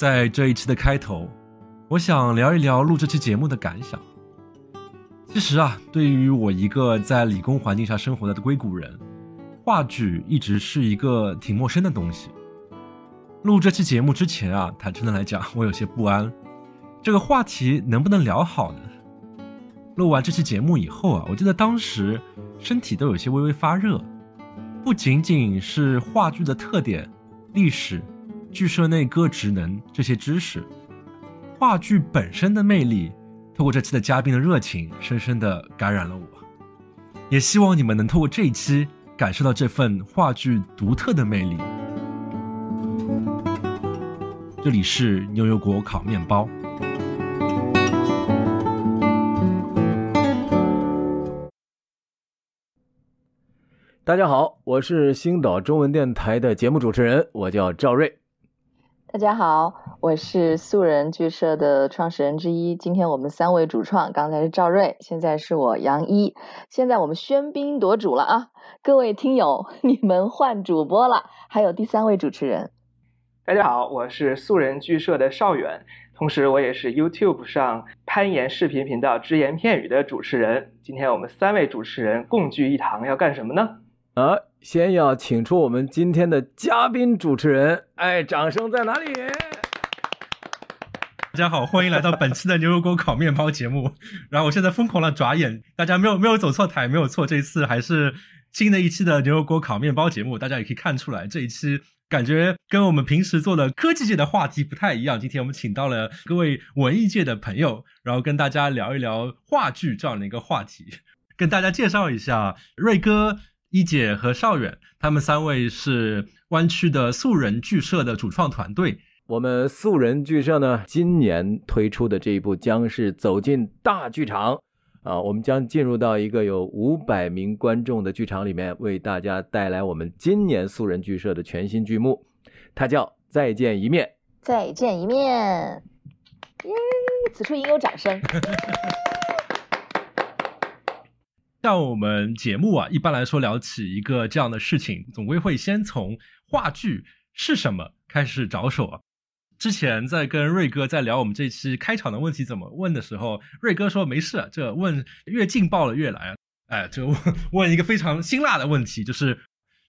在这一期的开头，我想聊一聊录这期节目的感想。其实啊，对于我一个在理工环境下生活的硅谷人，话剧一直是一个挺陌生的东西。录这期节目之前啊，坦诚的来讲，我有些不安，这个话题能不能聊好呢？录完这期节目以后啊，我记得当时身体都有些微微发热，不仅仅是话剧的特点、历史、剧社内各职能这些知识，话剧本身的魅力。透过这期的嘉宾的热情，深深的感染了我，也希望你们能透过这一期感受到这份话剧独特的魅力。这里是牛油果烤面包。大家好，我是星岛中文电台的节目主持人，我叫赵瑞。大家好，我是素人剧社的创始人之一。今天我们三位主创，刚才是赵瑞，现在是我杨一。现在我们喧宾夺主了啊！各位听友，你们换主播了，还有第三位主持人。大家好，我是素人剧社的邵远，同时我也是 YouTube 上攀岩视频频道只言片语的主持人。今天我们三位主持人共聚一堂，要干什么呢？啊，先要请出我们今天的嘉宾主持人，哎，掌声在哪里？大家好，欢迎来到本期的牛油果烤面包节目。然后我现在疯狂的眨眼，大家没有没有走错台，没有错，这一次还是新的一期的牛油果烤面包节目。大家也可以看出来，这一期感觉跟我们平时做的科技界的话题不太一样。今天我们请到了各位文艺界的朋友，然后跟大家聊一聊话剧这样的一个话题，跟大家介绍一下瑞哥。一姐和邵远，他们三位是湾区的素人剧社的主创团队。我们素人剧社呢，今年推出的这一部将是走进大剧场啊！我们将进入到一个有五百名观众的剧场里面，为大家带来我们今年素人剧社的全新剧目，它叫《再见一面》。再见一面，耶！此处应有掌声。像我们节目啊，一般来说聊起一个这样的事情，总归会先从话剧是什么开始着手啊。之前在跟瑞哥在聊我们这期开场的问题怎么问的时候，瑞哥说没事，这问越劲爆了越来。哎，这问问一个非常辛辣的问题，就是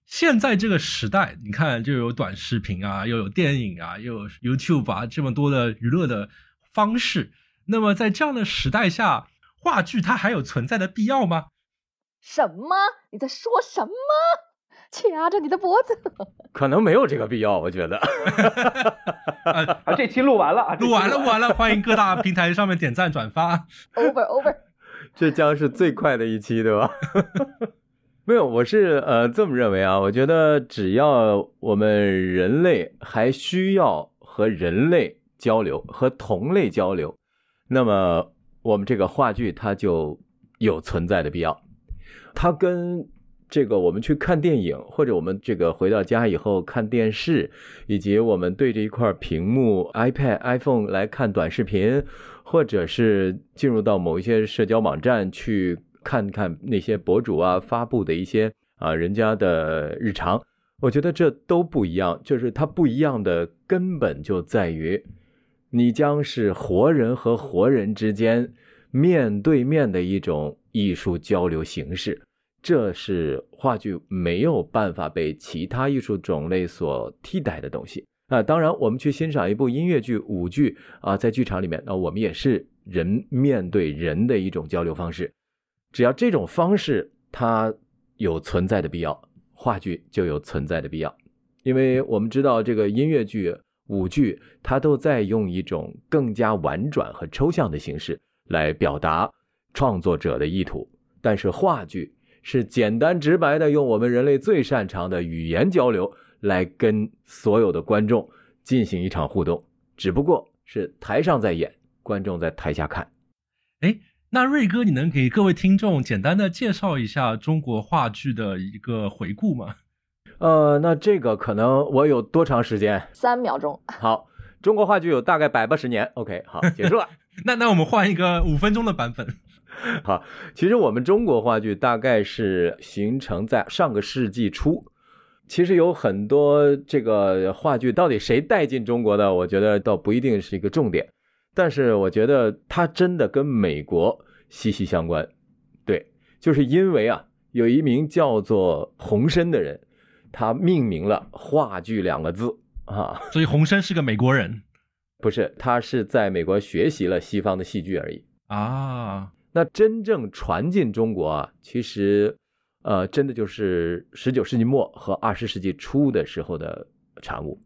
现在这个时代，你看就有短视频啊，又有电影啊，又有 YouTube 啊，这么多的娱乐的方式。那么在这样的时代下，话剧它还有存在的必要吗？什么？你在说什么？掐着你的脖子？可能没有这个必要，我觉得。啊，这期录完了，录完了，录完了，欢迎各大平台上面点赞转发。Over over，这将是最快的一期，对吧？没有，我是呃这么认为啊，我觉得只要我们人类还需要和人类交流，和同类交流，那么我们这个话剧它就有存在的必要。它跟这个我们去看电影，或者我们这个回到家以后看电视，以及我们对着一块屏幕 iPad、iPhone 来看短视频，或者是进入到某一些社交网站去看看那些博主啊发布的一些啊人家的日常，我觉得这都不一样。就是它不一样的根本就在于，你将是活人和活人之间面对面的一种。艺术交流形式，这是话剧没有办法被其他艺术种类所替代的东西。啊当然，我们去欣赏一部音乐剧、舞剧啊，在剧场里面，那我们也是人面对人的一种交流方式。只要这种方式它有存在的必要，话剧就有存在的必要。因为我们知道，这个音乐剧、舞剧，它都在用一种更加婉转和抽象的形式来表达。创作者的意图，但是话剧是简单直白的，用我们人类最擅长的语言交流来跟所有的观众进行一场互动，只不过是台上在演，观众在台下看。哎，那瑞哥，你能给各位听众简单的介绍一下中国话剧的一个回顾吗？呃，那这个可能我有多长时间？三秒钟。好，中国话剧有大概百八十年。OK，好，结束了。那那我们换一个五分钟的版本。好，其实我们中国话剧大概是形成在上个世纪初，其实有很多这个话剧到底谁带进中国的，我觉得倒不一定是一个重点，但是我觉得它真的跟美国息息相关。对，就是因为啊，有一名叫做洪深的人，他命名了话剧两个字啊，所以洪深是个美国人不是，他是在美国学习了西方的戏剧而已。啊。那真正传进中国啊，其实，呃，真的就是十九世纪末和二十世纪初的时候的产物。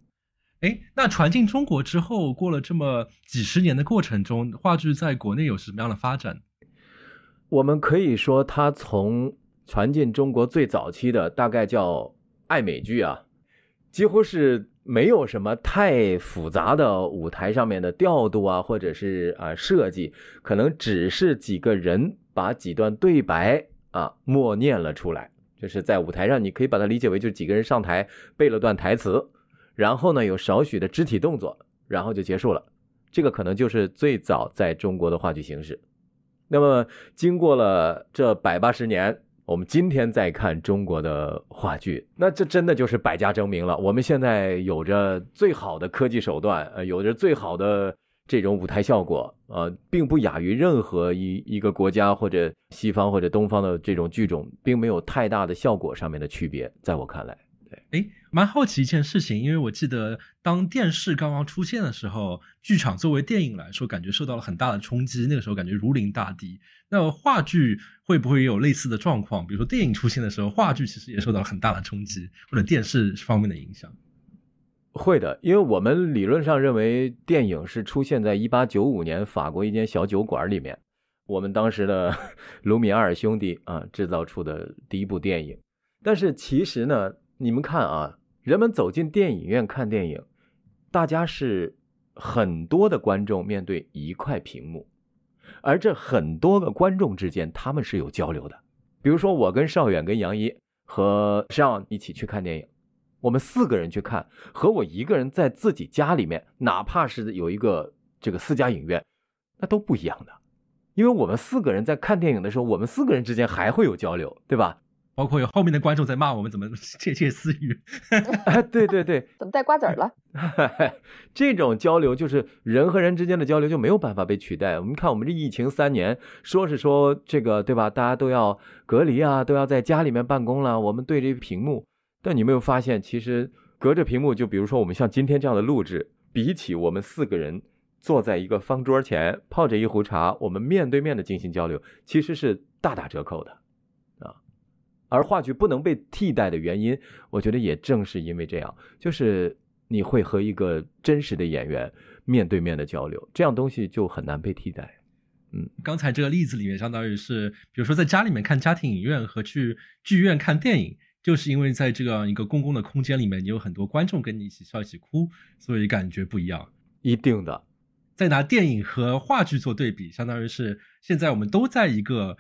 哎，那传进中国之后，过了这么几十年的过程中，话剧在国内有什么样的发展？我们可以说，它从传进中国最早期的大概叫爱美剧啊，几乎是没有什么太复杂的舞台上面的调度啊，或者是啊设计，可能只是几个人把几段对白啊默念了出来，就是在舞台上，你可以把它理解为就几个人上台背了段台词，然后呢有少许的肢体动作，然后就结束了。这个可能就是最早在中国的话剧形式。那么，经过了这百八十年，我们今天再看中国的话剧，那这真的就是百家争鸣了。我们现在有着最好的科技手段，呃，有着最好的这种舞台效果，呃，并不亚于任何一一个国家或者西方或者东方的这种剧种，并没有太大的效果上面的区别。在我看来，对哎，蛮好奇一件事情，因为我记得当电视刚刚出现的时候，剧场作为电影来说，感觉受到了很大的冲击。那个时候感觉如临大敌。那话剧会不会也有类似的状况？比如说电影出现的时候，话剧其实也受到了很大的冲击，或者电视方面的影响。会的，因为我们理论上认为电影是出现在一八九五年法国一间小酒馆里面，我们当时的 卢米埃尔兄弟啊制造出的第一部电影。但是其实呢，你们看啊，人们走进电影院看电影，大家是很多的观众面对一块屏幕，而这很多个观众之间他们是有交流的。比如说我跟邵远、跟杨一和尚一起去看电影。我们四个人去看，和我一个人在自己家里面，哪怕是有一个这个私家影院，那都不一样的。因为我们四个人在看电影的时候，我们四个人之间还会有交流，对吧？包括有后面的观众在骂我们怎么 窃窃私语。哎，对对对，怎么带瓜子儿了？这种交流就是人和人之间的交流就没有办法被取代。我们看我们这疫情三年，说是说这个对吧？大家都要隔离啊，都要在家里面办公了，我们对着屏幕。但你没有发现，其实隔着屏幕，就比如说我们像今天这样的录制，比起我们四个人坐在一个方桌前泡着一壶茶，我们面对面的进行交流，其实是大打折扣的啊。而话剧不能被替代的原因，我觉得也正是因为这样，就是你会和一个真实的演员面对面的交流，这样东西就很难被替代。嗯，刚才这个例子里面，相当于是，比如说在家里面看家庭影院和去剧院看电影。就是因为在这样一个公共的空间里面，你有很多观众跟你一起笑一起哭，所以感觉不一样。一定的。再拿电影和话剧做对比，相当于是现在我们都在一个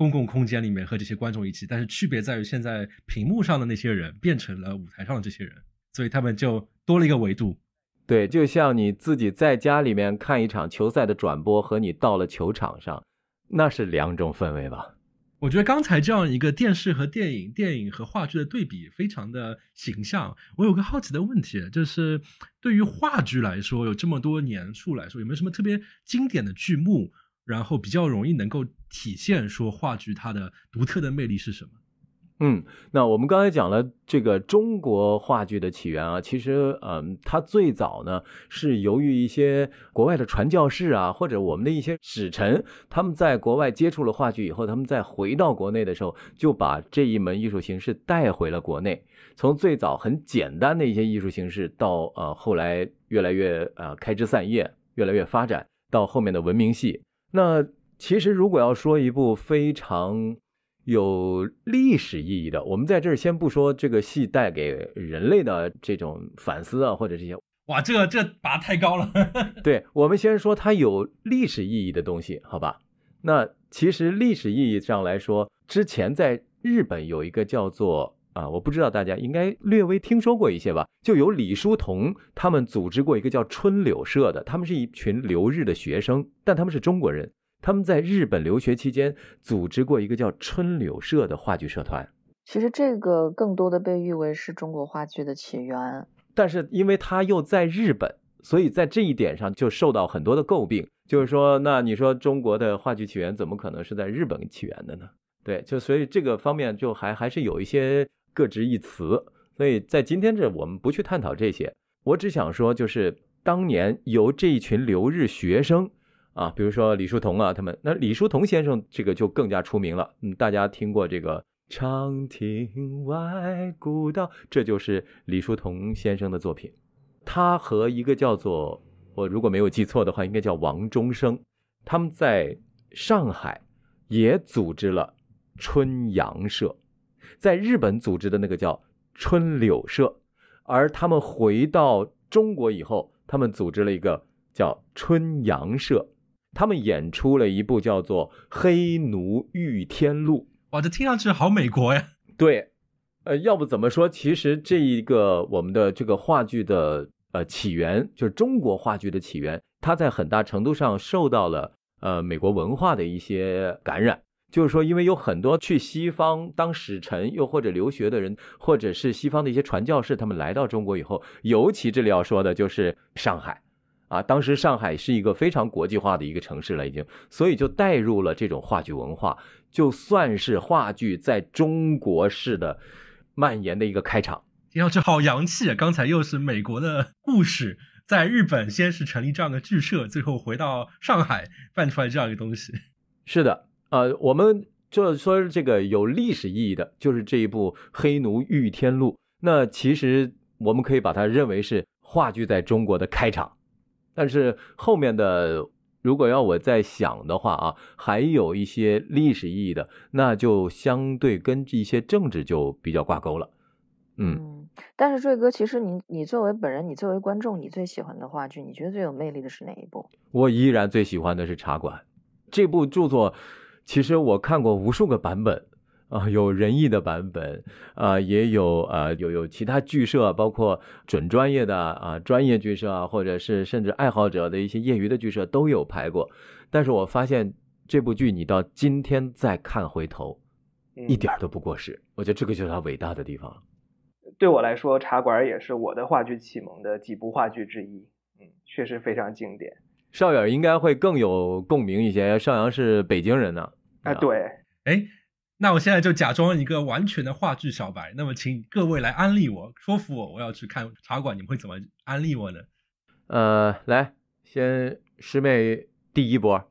公共空间里面和这些观众一起，但是区别在于现在屏幕上的那些人变成了舞台上的这些人，所以他们就多了一个维度。对，就像你自己在家里面看一场球赛的转播，和你到了球场上，那是两种氛围吧。我觉得刚才这样一个电视和电影、电影和话剧的对比非常的形象。我有个好奇的问题，就是对于话剧来说，有这么多年数来说，有没有什么特别经典的剧目，然后比较容易能够体现说话剧它的独特的魅力是什么？嗯，那我们刚才讲了这个中国话剧的起源啊，其实，嗯，它最早呢是由于一些国外的传教士啊，或者我们的一些使臣，他们在国外接触了话剧以后，他们再回到国内的时候，就把这一门艺术形式带回了国内。从最早很简单的一些艺术形式，到呃后来越来越呃开枝散叶，越来越发展，到后面的文明戏。那其实如果要说一部非常有历史意义的，我们在这儿先不说这个戏带给人类的这种反思啊，或者这些，哇，这这拔太高了。对，我们先说它有历史意义的东西，好吧？那其实历史意义上来说，之前在日本有一个叫做啊，我不知道大家应该略微听说过一些吧，就有李叔同他们组织过一个叫春柳社的，他们是一群留日的学生，但他们是中国人。他们在日本留学期间组织过一个叫春柳社的话剧社团，其实这个更多的被誉为是中国话剧的起源。但是因为他又在日本，所以在这一点上就受到很多的诟病。就是说，那你说中国的话剧起源怎么可能是在日本起源的呢？对，就所以这个方面就还还是有一些各执一词。所以在今天这，我们不去探讨这些。我只想说，就是当年由这一群留日学生啊，比如说李叔同啊，他们那李叔同先生这个就更加出名了。嗯，大家听过这个“长亭外，古道”，这就是李叔同先生的作品。他和一个叫做我如果没有记错的话，应该叫王中生，他们在上海也组织了春阳社，在日本组织的那个叫春柳社。而他们回到中国以后，他们组织了一个叫春阳社，他们演出了一部叫做《黑奴遇天录》。哇，这听上去好美国呀！对，呃，要不怎么说？其实这一个我们的这个话剧的呃起源，就是中国话剧的起源，它在很大程度上受到了呃美国文化的一些感染。就是说，因为有很多去西方当使臣，又或者留学的人，或者是西方的一些传教士，他们来到中国以后，尤其这里要说的就是上海，啊，当时上海是一个非常国际化的一个城市了，已经，所以就带入了这种话剧文化，就算是话剧在中国式的蔓延的一个开场。听上去好洋气啊！刚才又是美国的故事，在日本先是成立这样的剧社，最后回到上海办出来这样一个东西。是的。呃，我们就说这个有历史意义的，就是这一部《黑奴遇天录》。那其实我们可以把它认为是话剧在中国的开场。但是后面的，如果要我再想的话啊，还有一些历史意义的，那就相对跟一些政治就比较挂钩了。嗯，但是瑞哥，其实你你作为本人，你作为观众，你最喜欢的话剧，你觉得最有魅力的是哪一部？我依然最喜欢的是《茶馆》这部著作。其实我看过无数个版本啊，有仁义的版本啊，也有啊有有其他剧社，包括准专业的啊专业剧社啊，或者是甚至爱好者的一些业余的剧社都有拍过。但是我发现这部剧你到今天再看回头，一点都不过时。我觉得这个就是它伟大的地方。对我来说，《茶馆》也是我的话剧启蒙的几部话剧之一。嗯，确实非常经典。邵远应该会更有共鸣一些。邵阳是北京人呢。哎，对，哎，那我现在就假装一个完全的话剧小白。那么，请各位来安利我，说服我，我要去看茶馆。你们会怎么安利我呢？呃，来，先师妹第一波。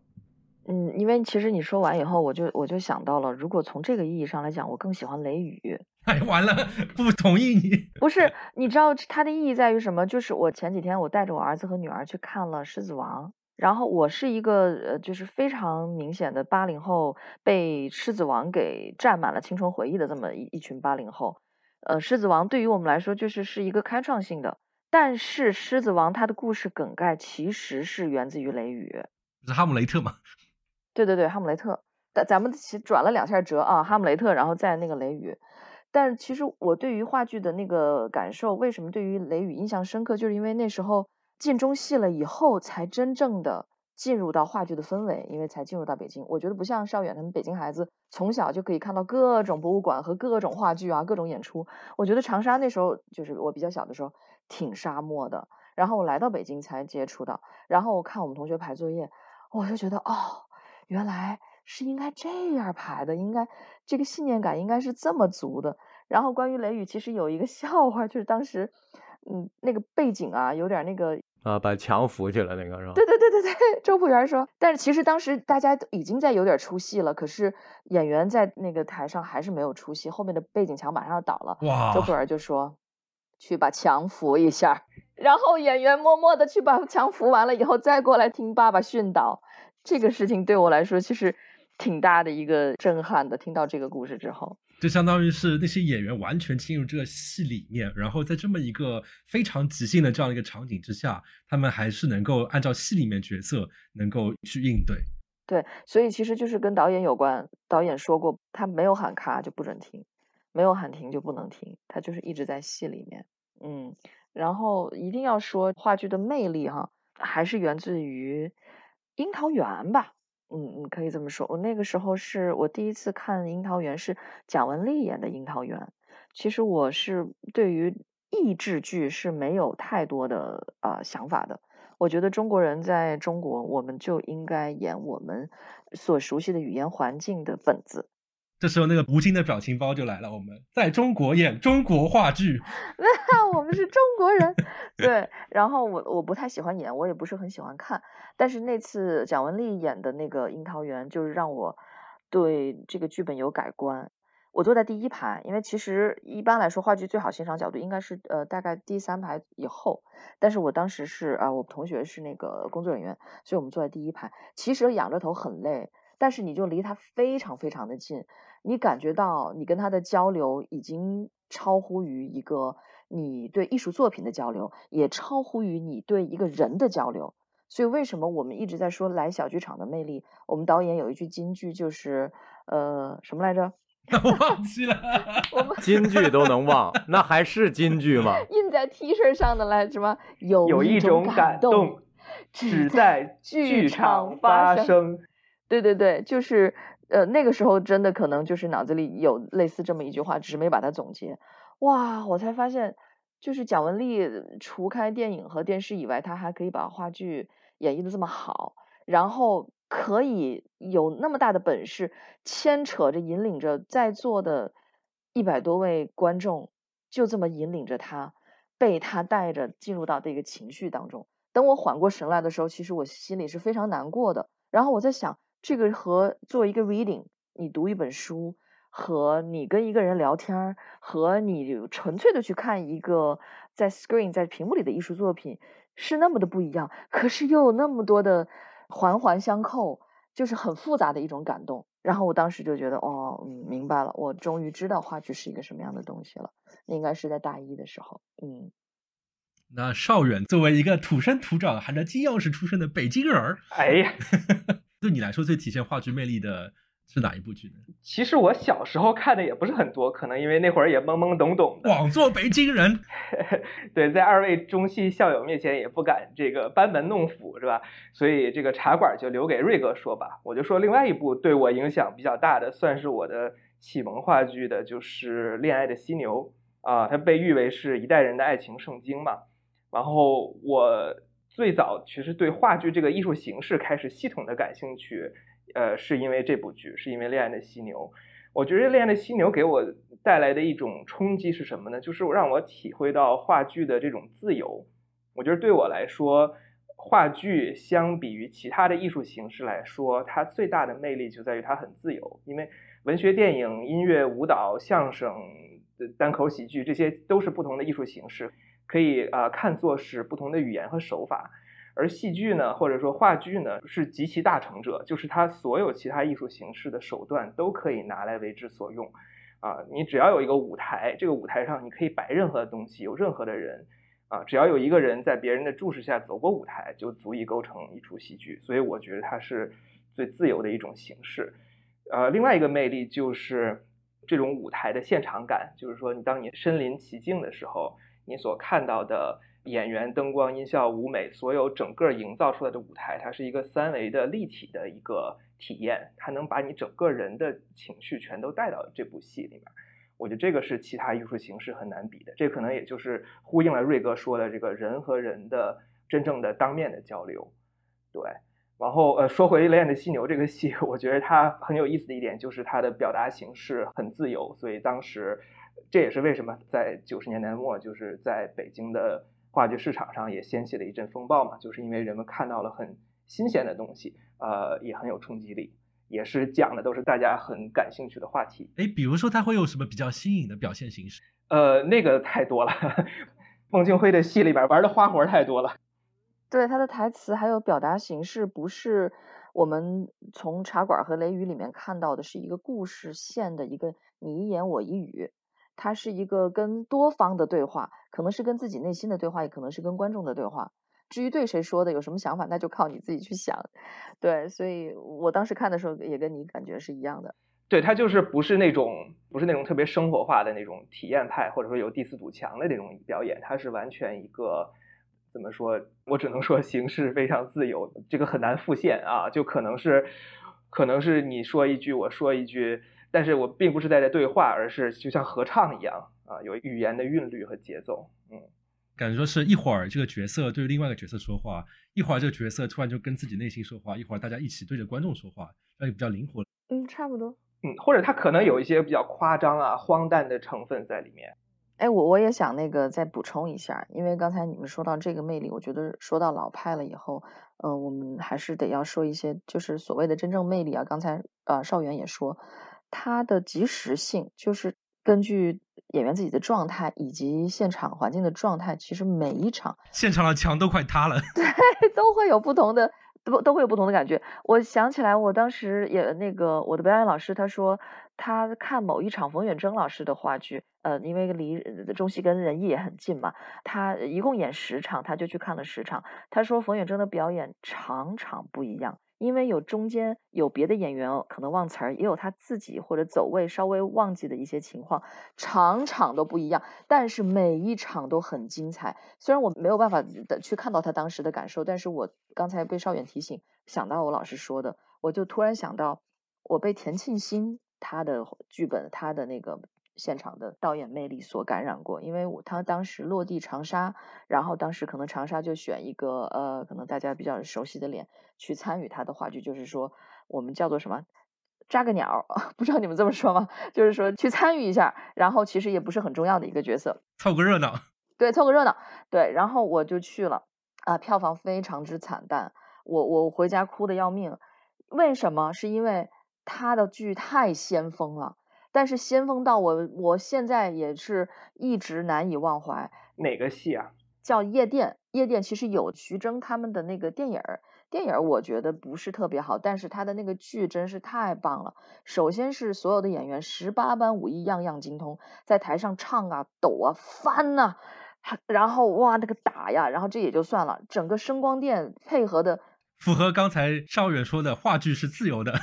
嗯，因为其实你说完以后，我就我就想到了，如果从这个意义上来讲，我更喜欢《雷雨》。哎，完了，不同意你。不是，你知道它的意义在于什么？就是我前几天我带着我儿子和女儿去看了《狮子王》。然后我是一个呃，就是非常明显的八零后，被《狮子王》给占满了青春回忆的这么一一群八零后。呃，《狮子王》对于我们来说就是是一个开创性的，但是《狮子王》它的故事梗概其实是源自于《雷雨》，是哈姆雷特嘛？对对对，哈姆雷特。咱咱们其转了两下折啊，哈姆雷特，然后再那个雷雨。但是其实我对于话剧的那个感受，为什么对于雷雨印象深刻，就是因为那时候。进中戏了以后，才真正的进入到话剧的氛围，因为才进入到北京。我觉得不像邵远他们北京孩子，从小就可以看到各种博物馆和各种话剧啊，各种演出。我觉得长沙那时候就是我比较小的时候，挺沙漠的。然后我来到北京才接触到，然后我看我们同学排作业，我就觉得哦，原来是应该这样排的，应该这个信念感应该是这么足的。然后关于雷雨，其实有一个笑话，就是当时嗯那个背景啊，有点那个。啊，把墙扶起来那个是吧？对对对对对，周朴园说。但是其实当时大家已经在有点出戏了，可是演员在那个台上还是没有出戏，后面的背景墙马上要倒了。哇！周朴园就说：“去把墙扶一下。”然后演员默默的去把墙扶完了以后，再过来听爸爸训导。这个事情对我来说其实挺大的一个震撼的。听到这个故事之后。就相当于是那些演员完全进入这个戏里面，然后在这么一个非常即兴的这样一个场景之下，他们还是能够按照戏里面角色能够去应对。对，所以其实就是跟导演有关。导演说过，他没有喊卡就不准停，没有喊停就不能停，他就是一直在戏里面。嗯，然后一定要说话剧的魅力哈，还是源自于樱桃园吧。嗯嗯，可以这么说。我那个时候是我第一次看《樱桃园》，是蒋雯丽演的《樱桃园》。其实我是对于益智剧是没有太多的啊想法的。我觉得中国人在中国，我们就应该演我们所熟悉的语言环境的本子。这时候，那个吴京的表情包就来了。我们在中国演中国话剧，那 我们是中国人。对，然后我我不太喜欢演，我也不是很喜欢看。但是那次蒋雯丽演的那个《樱桃园》，就是让我对这个剧本有改观。我坐在第一排，因为其实一般来说话剧最好欣赏角度应该是呃大概第三排以后。但是我当时是啊，我同学是那个工作人员，所以我们坐在第一排。其实仰着头很累，但是你就离他非常非常的近。你感觉到你跟他的交流已经超乎于一个你对艺术作品的交流，也超乎于你对一个人的交流。所以为什么我们一直在说来小剧场的魅力？我们导演有一句金句，就是呃什么来着？我 忘记了。我们 金句都能忘，那还是金句吗？印在 T 恤上的来什么？有有一种感动，只在剧场发生。对对对，就是。呃，那个时候真的可能就是脑子里有类似这么一句话，只是没把它总结。哇，我才发现，就是蒋雯丽除开电影和电视以外，她还可以把话剧演绎的这么好，然后可以有那么大的本事牵扯着、引领着在座的一百多位观众，就这么引领着他，被他带着进入到这个情绪当中。等我缓过神来的时候，其实我心里是非常难过的。然后我在想。这个和做一个 reading，你读一本书，和你跟一个人聊天，和你纯粹的去看一个在 screen 在屏幕里的艺术作品，是那么的不一样。可是又有那么多的环环相扣，就是很复杂的一种感动。然后我当时就觉得，哦，嗯，明白了，我终于知道话剧是一个什么样的东西了。那应该是在大一的时候，嗯。那邵远作为一个土生土长、含着金钥匙出生的北京人儿，哎呀。对你来说最体现话剧魅力的是哪一部剧呢？其实我小时候看的也不是很多，可能因为那会儿也懵懵懂懂的。枉做北京人，对，在二位中戏校友面前也不敢这个班门弄斧，是吧？所以这个茶馆就留给瑞哥说吧。我就说另外一部对我影响比较大的，算是我的启蒙话剧的，就是《恋爱的犀牛》啊，它被誉为是一代人的爱情圣经嘛。然后我。最早其实对话剧这个艺术形式开始系统的感兴趣，呃，是因为这部剧，是因为《恋爱的犀牛》。我觉得《恋爱的犀牛》给我带来的一种冲击是什么呢？就是让我体会到话剧的这种自由。我觉得对我来说，话剧相比于其他的艺术形式来说，它最大的魅力就在于它很自由。因为文学、电影、音乐、舞蹈、相声、单口喜剧，这些都是不同的艺术形式。可以啊，看作是不同的语言和手法，而戏剧呢，或者说话剧呢，是极其大成者，就是它所有其他艺术形式的手段都可以拿来为之所用，啊，你只要有一个舞台，这个舞台上你可以摆任何的东西，有任何的人，啊，只要有一个人在别人的注视下走过舞台，就足以构成一出戏剧。所以我觉得它是最自由的一种形式。呃，另外一个魅力就是这种舞台的现场感，就是说你当你身临其境的时候。你所看到的演员、灯光、音效、舞美，所有整个营造出来的舞台，它是一个三维的立体的一个体验，它能把你整个人的情绪全都带到这部戏里面。我觉得这个是其他艺术形式很难比的，这可能也就是呼应了瑞哥说的这个人和人的真正的当面的交流。对，然后呃，说回《恋爱的犀牛》这个戏，我觉得它很有意思的一点就是它的表达形式很自由，所以当时。这也是为什么在九十年代末，就是在北京的话剧市场上也掀起了一阵风暴嘛，就是因为人们看到了很新鲜的东西，呃，也很有冲击力，也是讲的都是大家很感兴趣的话题。哎，比如说他会有什么比较新颖的表现形式？呃，那个太多了，孟京辉的戏里边玩的花活太多了。对他的台词还有表达形式，不是我们从茶馆和雷雨里面看到的，是一个故事线的一个你一言我一语。它是一个跟多方的对话，可能是跟自己内心的对话，也可能是跟观众的对话。至于对谁说的，有什么想法，那就靠你自己去想。对，所以我当时看的时候也跟你感觉是一样的。对，他就是不是那种不是那种特别生活化的那种体验派，或者说有第四堵墙的那种表演，他是完全一个怎么说？我只能说形式非常自由，这个很难复现啊。就可能是，可能是你说一句，我说一句，但是我并不是在这对话，而是就像合唱一样啊，有语言的韵律和节奏。嗯，感觉说是一会儿这个角色对另外一个角色说话，一会儿这个角色突然就跟自己内心说话，一会儿大家一起对着观众说话，那就比较灵活。嗯，差不多。嗯，或者他可能有一些比较夸张啊、荒诞的成分在里面。哎，我我也想那个再补充一下，因为刚才你们说到这个魅力，我觉得说到老派了以后，呃，我们还是得要说一些，就是所谓的真正魅力啊。刚才呃邵元也说，它的及时性，就是根据演员自己的状态以及现场环境的状态，其实每一场现场的墙都快塌了，对，都会有不同的，都都会有不同的感觉。我想起来，我当时也那个我的表演老师他说。他看某一场冯远征老师的话剧，呃，因为离中戏跟仁义也很近嘛，他一共演十场，他就去看了十场。他说冯远征的表演场场不一样，因为有中间有别的演员可能忘词儿，也有他自己或者走位稍微忘记的一些情况，场场都不一样，但是每一场都很精彩。虽然我没有办法的去看到他当时的感受，但是我刚才被邵远提醒，想到我老师说的，我就突然想到，我被田沁鑫。他的剧本，他的那个现场的导演魅力所感染过，因为他当时落地长沙，然后当时可能长沙就选一个呃，可能大家比较熟悉的脸去参与他的话剧，就是说我们叫做什么扎个鸟，不知道你们这么说吗？就是说去参与一下，然后其实也不是很重要的一个角色，凑个热闹，对，凑个热闹，对，然后我就去了，啊，票房非常之惨淡，我我回家哭的要命，为什么？是因为。他的剧太先锋了，但是先锋到我，我现在也是一直难以忘怀。哪个戏啊？叫《夜店》。夜店其实有徐峥他们的那个电影儿，电影儿我觉得不是特别好，但是他的那个剧真是太棒了。首先是所有的演员十八般武艺样样精通，在台上唱啊、抖啊、翻呐，然后哇那个打呀，然后这也就算了，整个声光电配合的符合刚才邵远说的话剧是自由的。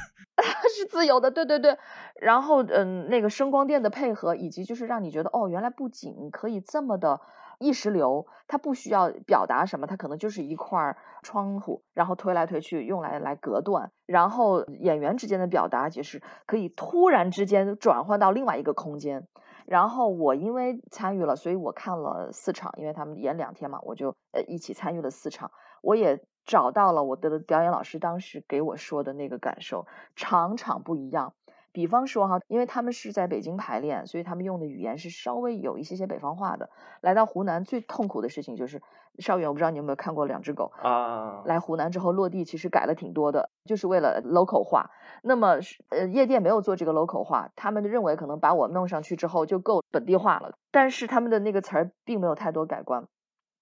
是自由的，对对对，然后嗯，那个声光电的配合，以及就是让你觉得哦，原来布景可以这么的意识流，它不需要表达什么，它可能就是一块窗户，然后推来推去用来来隔断，然后演员之间的表达就是可以突然之间转换到另外一个空间。然后我因为参与了，所以我看了四场，因为他们演两天嘛，我就呃一起参与了四场，我也。找到了我的表演老师当时给我说的那个感受，场场不一样。比方说哈，因为他们是在北京排练，所以他们用的语言是稍微有一些些北方话的。来到湖南最痛苦的事情就是，邵远，我不知道你有没有看过《两只狗》啊？来湖南之后落地其实改了挺多的，就是为了 local 化。那么呃，夜店没有做这个 local 化，他们认为可能把我弄上去之后就够本地化了，但是他们的那个词儿并没有太多改观。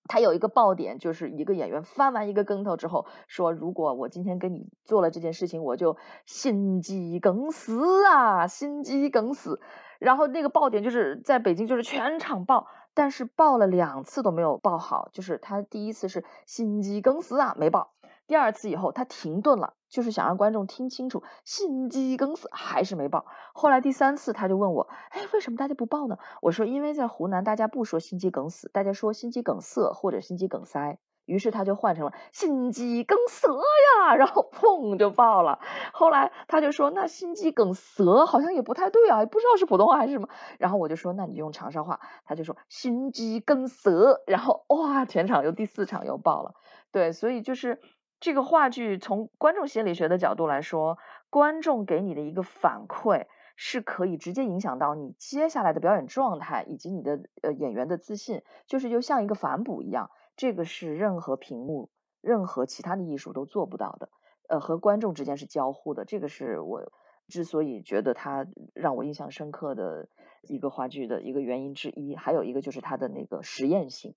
他有一个爆点，就是一个演员翻完一个跟头之后说：“如果我今天跟你做了这件事情，我就心肌梗死啊，心肌梗死。”然后那个爆点就是在北京，就是全场爆，但是爆了两次都没有爆好，就是他第一次是心肌梗死啊，没爆。第二次以后，他停顿了，就是想让观众听清楚，心肌梗死还是没报。后来第三次，他就问我，哎，为什么大家不报呢？我说，因为在湖南，大家不说心肌梗死，大家说心肌梗塞或者心肌梗塞。于是他就换成了心肌梗塞呀，然后砰就爆了。后来他就说，那心肌梗塞好像也不太对啊，也不知道是普通话还是什么。然后我就说，那你就用长沙话。他就说心肌梗塞，然后哇，全场又第四场又爆了。对，所以就是。这个话剧从观众心理学的角度来说，观众给你的一个反馈是可以直接影响到你接下来的表演状态以及你的呃演员的自信，就是就像一个反哺一样，这个是任何屏幕、任何其他的艺术都做不到的。呃，和观众之间是交互的，这个是我之所以觉得它让我印象深刻的一个话剧的一个原因之一。还有一个就是它的那个实验性。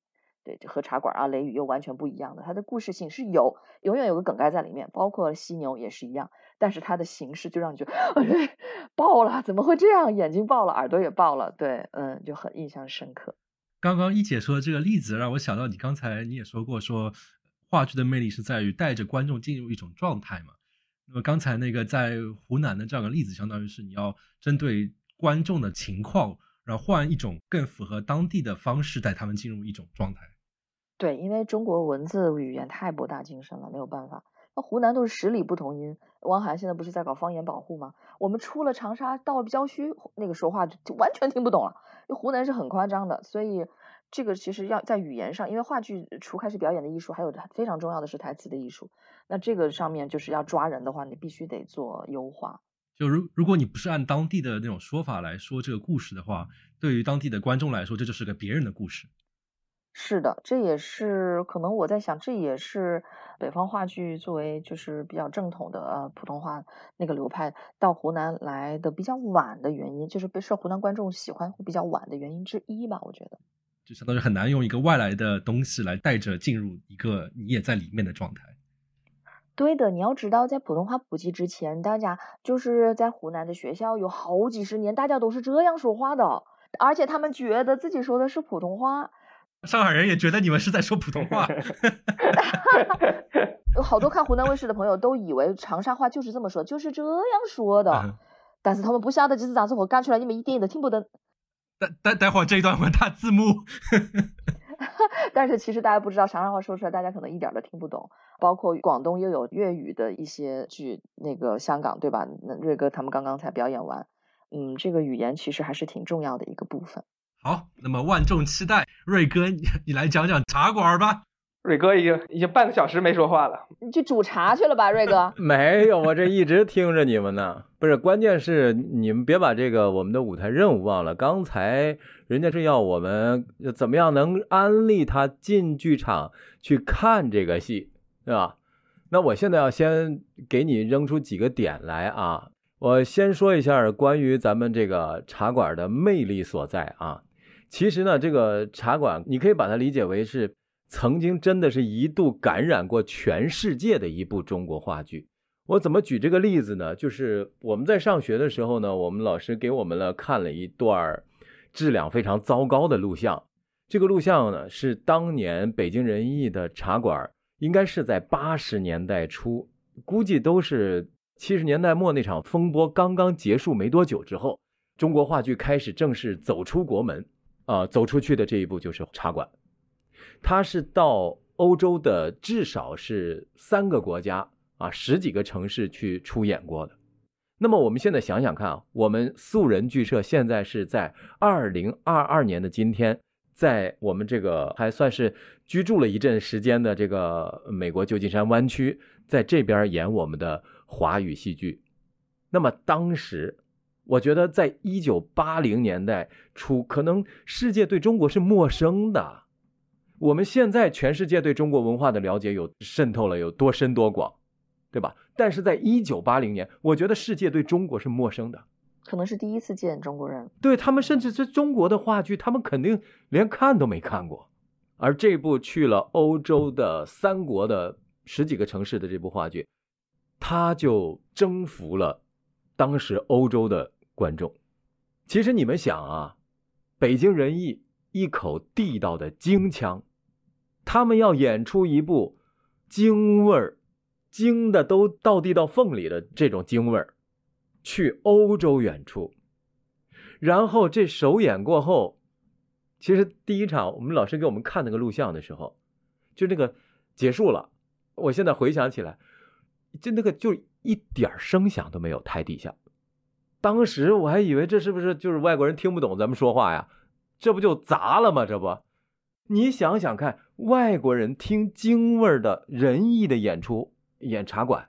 对，和茶馆啊、雷雨又完全不一样的，它的故事性是有，永远有个梗概在里面，包括犀牛也是一样。但是它的形式就让你觉得 爆了，怎么会这样？眼睛爆了，耳朵也爆了，对，嗯，就很印象深刻。刚刚一姐说的这个例子，让我想到你刚才你也说过，说话剧的魅力是在于带着观众进入一种状态嘛。那么刚才那个在湖南的这样的例子，相当于是你要针对观众的情况，然后换一种更符合当地的方式带他们进入一种状态。对，因为中国文字语言太博大精深了，没有办法。那湖南都是十里不同音，汪涵现在不是在搞方言保护吗？我们出了长沙到郊区，那个说话就完全听不懂了。因为湖南是很夸张的，所以这个其实要在语言上，因为话剧除开是表演的艺术，还有非常重要的是台词的艺术。那这个上面就是要抓人的话，你必须得做优化。就如如果你不是按当地的那种说法来说这个故事的话，对于当地的观众来说，这就是个别人的故事。是的，这也是可能我在想，这也是北方话剧作为就是比较正统的呃普通话那个流派到湖南来的比较晚的原因，就是被受湖南观众喜欢会比较晚的原因之一吧，我觉得。就相当于很难用一个外来的东西来带着进入一个你也在里面的状态。对的，你要知道，在普通话普及之前，大家就是在湖南的学校有好几十年，大家都是这样说话的，而且他们觉得自己说的是普通话。上海人也觉得你们是在说普通话，有好多看湖南卫视的朋友都以为长沙话就是这么说，就是这样说的，但是他们不晓得这是咋子我干出来，你们一点都听不懂。待待待会儿这一段我打字幕。但是其实大家不知道长沙话说出来，大家可能一点都听不懂。包括广东又有粤语的一些剧，那个香港对吧？那瑞哥他们刚刚才表演完，嗯，这个语言其实还是挺重要的一个部分。好，那么万众期待，瑞哥你 你来讲讲茶馆吧。瑞哥已经已经半个小时没说话了，你去煮茶去了吧，瑞哥？没有，我这一直听着你们呢。不是，关键是你们别把这个我们的舞台任务忘了。刚才人家是要我们怎么样能安利他进剧场去看这个戏，对吧？那我现在要先给你扔出几个点来啊。我先说一下关于咱们这个茶馆的魅力所在啊。其实呢，这个茶馆你可以把它理解为是曾经真的是一度感染过全世界的一部中国话剧。我怎么举这个例子呢？就是我们在上学的时候呢，我们老师给我们了看了一段质量非常糟糕的录像。这个录像呢是当年北京人艺的茶馆，应该是在八十年代初，估计都是七十年代末那场风波刚刚结束没多久之后，中国话剧开始正式走出国门。啊，走出去的这一步就是茶馆，他是到欧洲的至少是三个国家啊，十几个城市去出演过的。那么我们现在想想看啊，我们素人剧社现在是在二零二二年的今天，在我们这个还算是居住了一阵时间的这个美国旧金山湾区，在这边演我们的华语戏剧。那么当时。我觉得在一九八零年代初，可能世界对中国是陌生的。我们现在全世界对中国文化的了解有渗透了有多深多广，对吧？但是在一九八零年，我觉得世界对中国是陌生的，可能是第一次见中国人。对他们，甚至是中国的话剧，他们肯定连看都没看过。而这部去了欧洲的三国的十几个城市的这部话剧，他就征服了当时欧洲的。观众，其实你们想啊，北京人艺一口地道的京腔，他们要演出一部京味儿、京的都到地道缝里的这种京味儿，去欧洲演出，然后这首演过后，其实第一场我们老师给我们看那个录像的时候，就那个结束了，我现在回想起来，就那个就一点声响都没有，台底下。当时我还以为这是不是就是外国人听不懂咱们说话呀？这不就砸了吗？这不，你想想看，外国人听京味儿的仁义的演出演茶馆，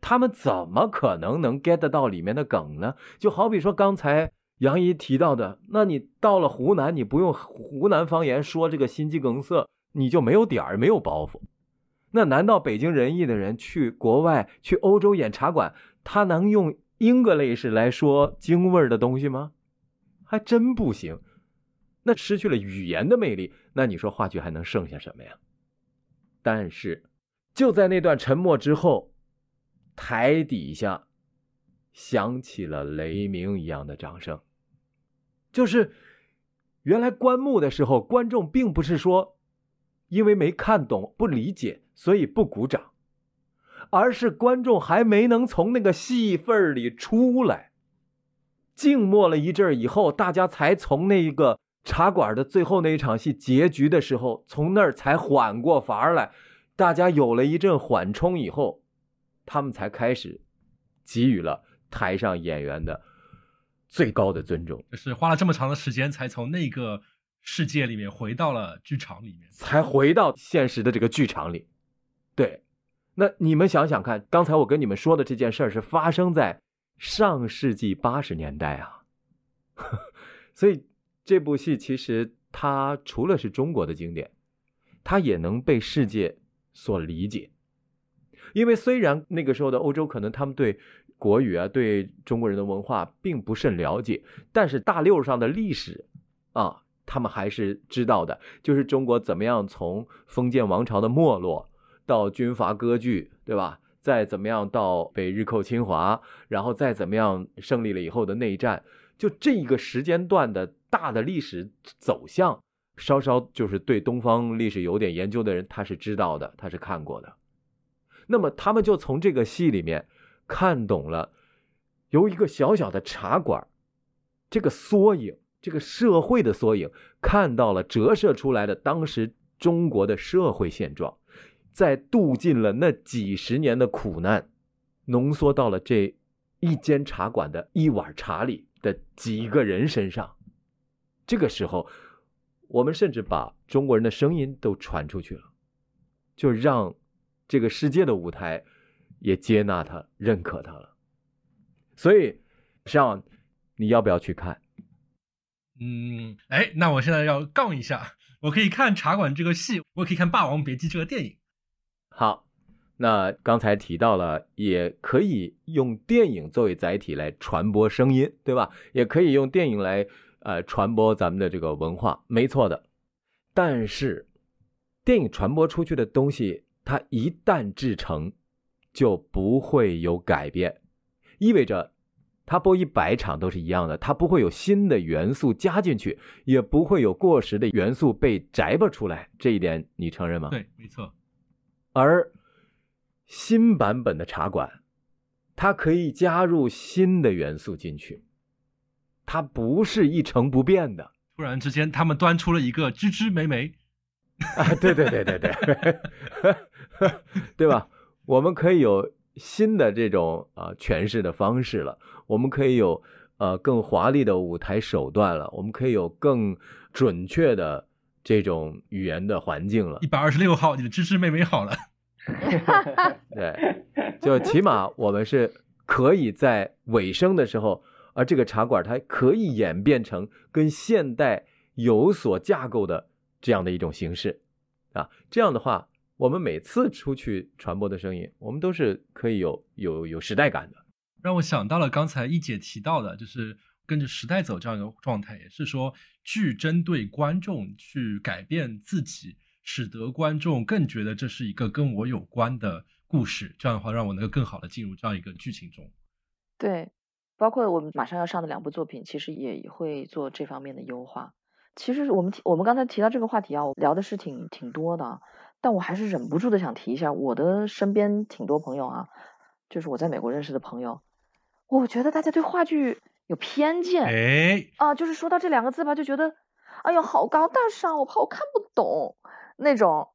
他们怎么可能能 get 到里面的梗呢？就好比说刚才杨怡提到的，那你到了湖南，你不用湖南方言说这个心肌梗塞，你就没有点儿没有包袱。那难道北京人艺的人去国外去欧洲演茶馆，他能用？English 来说京味儿的东西吗？还真不行。那失去了语言的魅力，那你说话剧还能剩下什么呀？但是就在那段沉默之后，台底下响起了雷鸣一样的掌声。就是原来观幕的时候，观众并不是说因为没看懂、不理解，所以不鼓掌。而是观众还没能从那个戏份里出来，静默了一阵以后，大家才从那个茶馆的最后那一场戏结局的时候，从那儿才缓过乏儿来，大家有了一阵缓冲以后，他们才开始给予了台上演员的最高的尊重，就是花了这么长的时间，才从那个世界里面回到了剧场里面。才回到现实的这个剧场里。对，那你们想想看，刚才我跟你们说的这件事儿是发生在上世纪八十年代啊，所以这部戏其实它除了是中国的经典，它也能被世界所理解。因为虽然那个时候的欧洲可能他们对国语啊、对中国人的文化并不甚了解，但是大六上的历史啊，他们还是知道的。就是中国怎么样从封建王朝的没落到军阀割据，对吧？再怎么样到北日寇侵华，然后再怎么样胜利了以后的内战，就这一个时间段的大的历史走向，稍稍就是对东方历史有点研究的人，他是知道的，他是看过的。那么他们就从这个戏里面看懂了，由一个小小的茶馆，这个缩影，这个社会的缩影，看到了折射出来的当时中国的社会现状，在度尽了那几十年的苦难，浓缩到了这一间茶馆的一碗茶里的几个人身上。这个时候，我们甚至把中国人的声音都传出去了，就让。这个世界的舞台也接纳他、认可他了，所以，上你要不要去看？嗯，哎，那我现在要杠一下，我可以看《茶馆》这个戏，我可以看《霸王别姬》这个电影。好，那刚才提到了，也可以用电影作为载体来传播声音，对吧？也可以用电影来呃传播咱们的这个文化，没错的。但是，电影传播出去的东西。它一旦制成，就不会有改变，意味着它播一百场都是一样的，它不会有新的元素加进去，也不会有过时的元素被摘拔出来。这一点你承认吗？对，没错。而新版本的茶馆，它可以加入新的元素进去，它不是一成不变的。突然之间，他们端出了一个芝芝梅梅。啊，对对对对对，对吧？我们可以有新的这种啊诠释的方式了，我们可以有呃更华丽的舞台手段了，我们可以有更准确的这种语言的环境了。一百二十六号，你的芝芝妹妹好了。对，就起码我们是可以在尾声的时候，而这个茶馆它可以演变成跟现代有所架构的。这样的一种形式，啊，这样的话，我们每次出去传播的声音，我们都是可以有有有时代感的。让我想到了刚才一姐提到的，就是跟着时代走这样一个状态，也是说剧针对观众去改变自己，使得观众更觉得这是一个跟我有关的故事。这样的话，让我能够更好的进入这样一个剧情中。对，包括我们马上要上的两部作品，其实也会做这方面的优化。其实我们我们刚才提到这个话题啊，聊的是挺挺多的，但我还是忍不住的想提一下，我的身边挺多朋友啊，就是我在美国认识的朋友，我觉得大家对话剧有偏见，哎，啊，就是说到这两个字吧，就觉得，哎呦，好高大上，我怕我看不懂那种，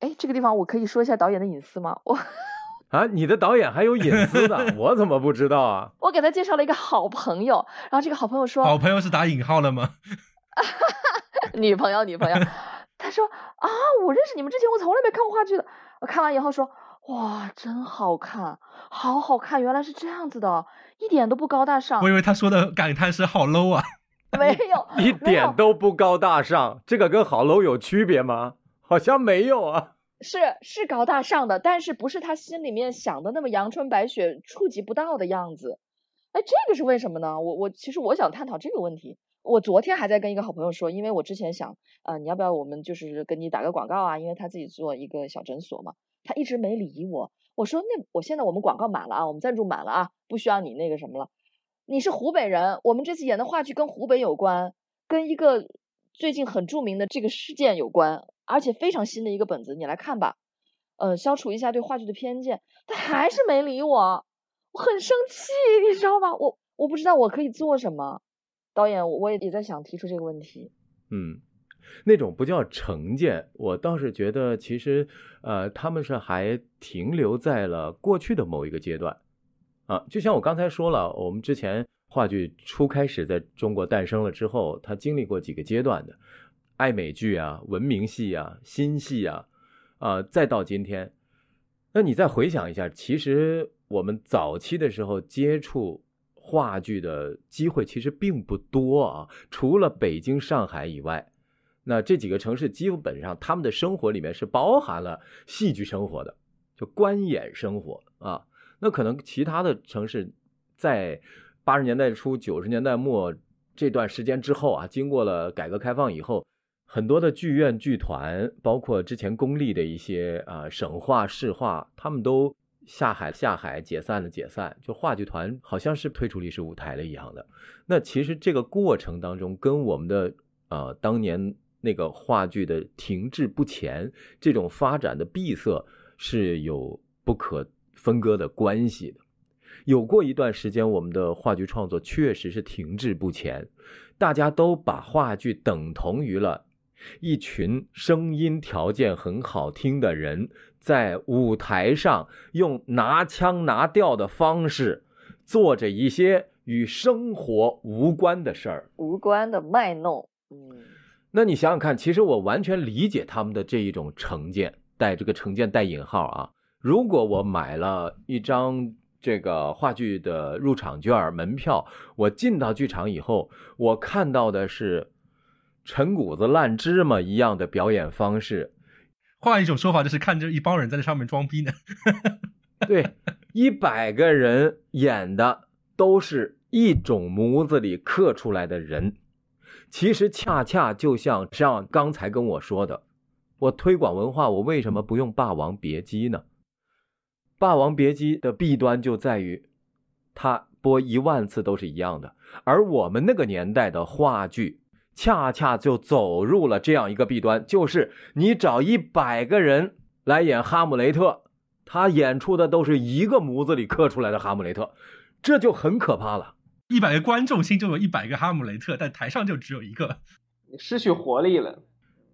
哎，这个地方我可以说一下导演的隐私吗？我 啊，你的导演还有隐私的，我怎么不知道啊？我给他介绍了一个好朋友，然后这个好朋友说，好朋友是打引号了吗？女朋友，女朋友，他说啊，我认识你们之前，我从来没看过话剧的。我看完以后说，哇，真好看，好好看，原来是这样子的，一点都不高大上。我以为他说的感叹是好 low 啊，没有，一点都不高大上，这个跟好 low 有区别吗？好像没有啊。是是高大上的，但是不是他心里面想的那么阳春白雪，触及不到的样子。哎，这个是为什么呢？我我其实我想探讨这个问题。我昨天还在跟一个好朋友说，因为我之前想，呃，你要不要我们就是跟你打个广告啊？因为他自己做一个小诊所嘛，他一直没理我。我说那我现在我们广告满了啊，我们赞助满了啊，不需要你那个什么了。你是湖北人，我们这次演的话剧跟湖北有关，跟一个最近很著名的这个事件有关，而且非常新的一个本子，你来看吧。呃，消除一下对话剧的偏见。他还是没理我，我很生气，你知道吗？我我不知道我可以做什么。导演，我也也在想提出这个问题。嗯，那种不叫成见，我倒是觉得其实呃他们是还停留在了过去的某一个阶段啊，就像我刚才说了，我们之前话剧初开始在中国诞生了之后，它经历过几个阶段的，爱美剧啊、文明戏啊、新戏啊，啊，再到今天，那你再回想一下，其实我们早期的时候接触。话剧的机会其实并不多啊，除了北京、上海以外，那这几个城市基本上他们的生活里面是包含了戏剧生活的，就观演生活啊。那可能其他的城市在八十年代初、九十年代末这段时间之后啊，经过了改革开放以后，很多的剧院、剧团，包括之前公立的一些啊省话、市话，他们都。下海下海解散了解散，就话剧团好像是退出历史舞台了一样的。那其实这个过程当中，跟我们的呃当年那个话剧的停滞不前，这种发展的闭塞是有不可分割的关系的。有过一段时间，我们的话剧创作确实是停滞不前，大家都把话剧等同于了一群声音条件很好听的人。在舞台上用拿腔拿调的方式，做着一些与生活无关的事儿，无关的卖弄。嗯，那你想想看，其实我完全理解他们的这一种成见，带这个成见带引号啊。如果我买了一张这个话剧的入场券门票，我进到剧场以后，我看到的是陈谷子烂芝麻一样的表演方式。换一种说法，就是看着一帮人在这上面装逼呢。对，一百个人演的都是一种模子里刻出来的人，其实恰恰就像像刚才跟我说的，我推广文化，我为什么不用《霸王别姬》呢？《霸王别姬》的弊端就在于，它播一万次都是一样的，而我们那个年代的话剧。恰恰就走入了这样一个弊端，就是你找一百个人来演哈姆雷特，他演出的都是一个模子里刻出来的哈姆雷特，这就很可怕了。一百个观众心中有一百个哈姆雷特，但台上就只有一个，失去活力了。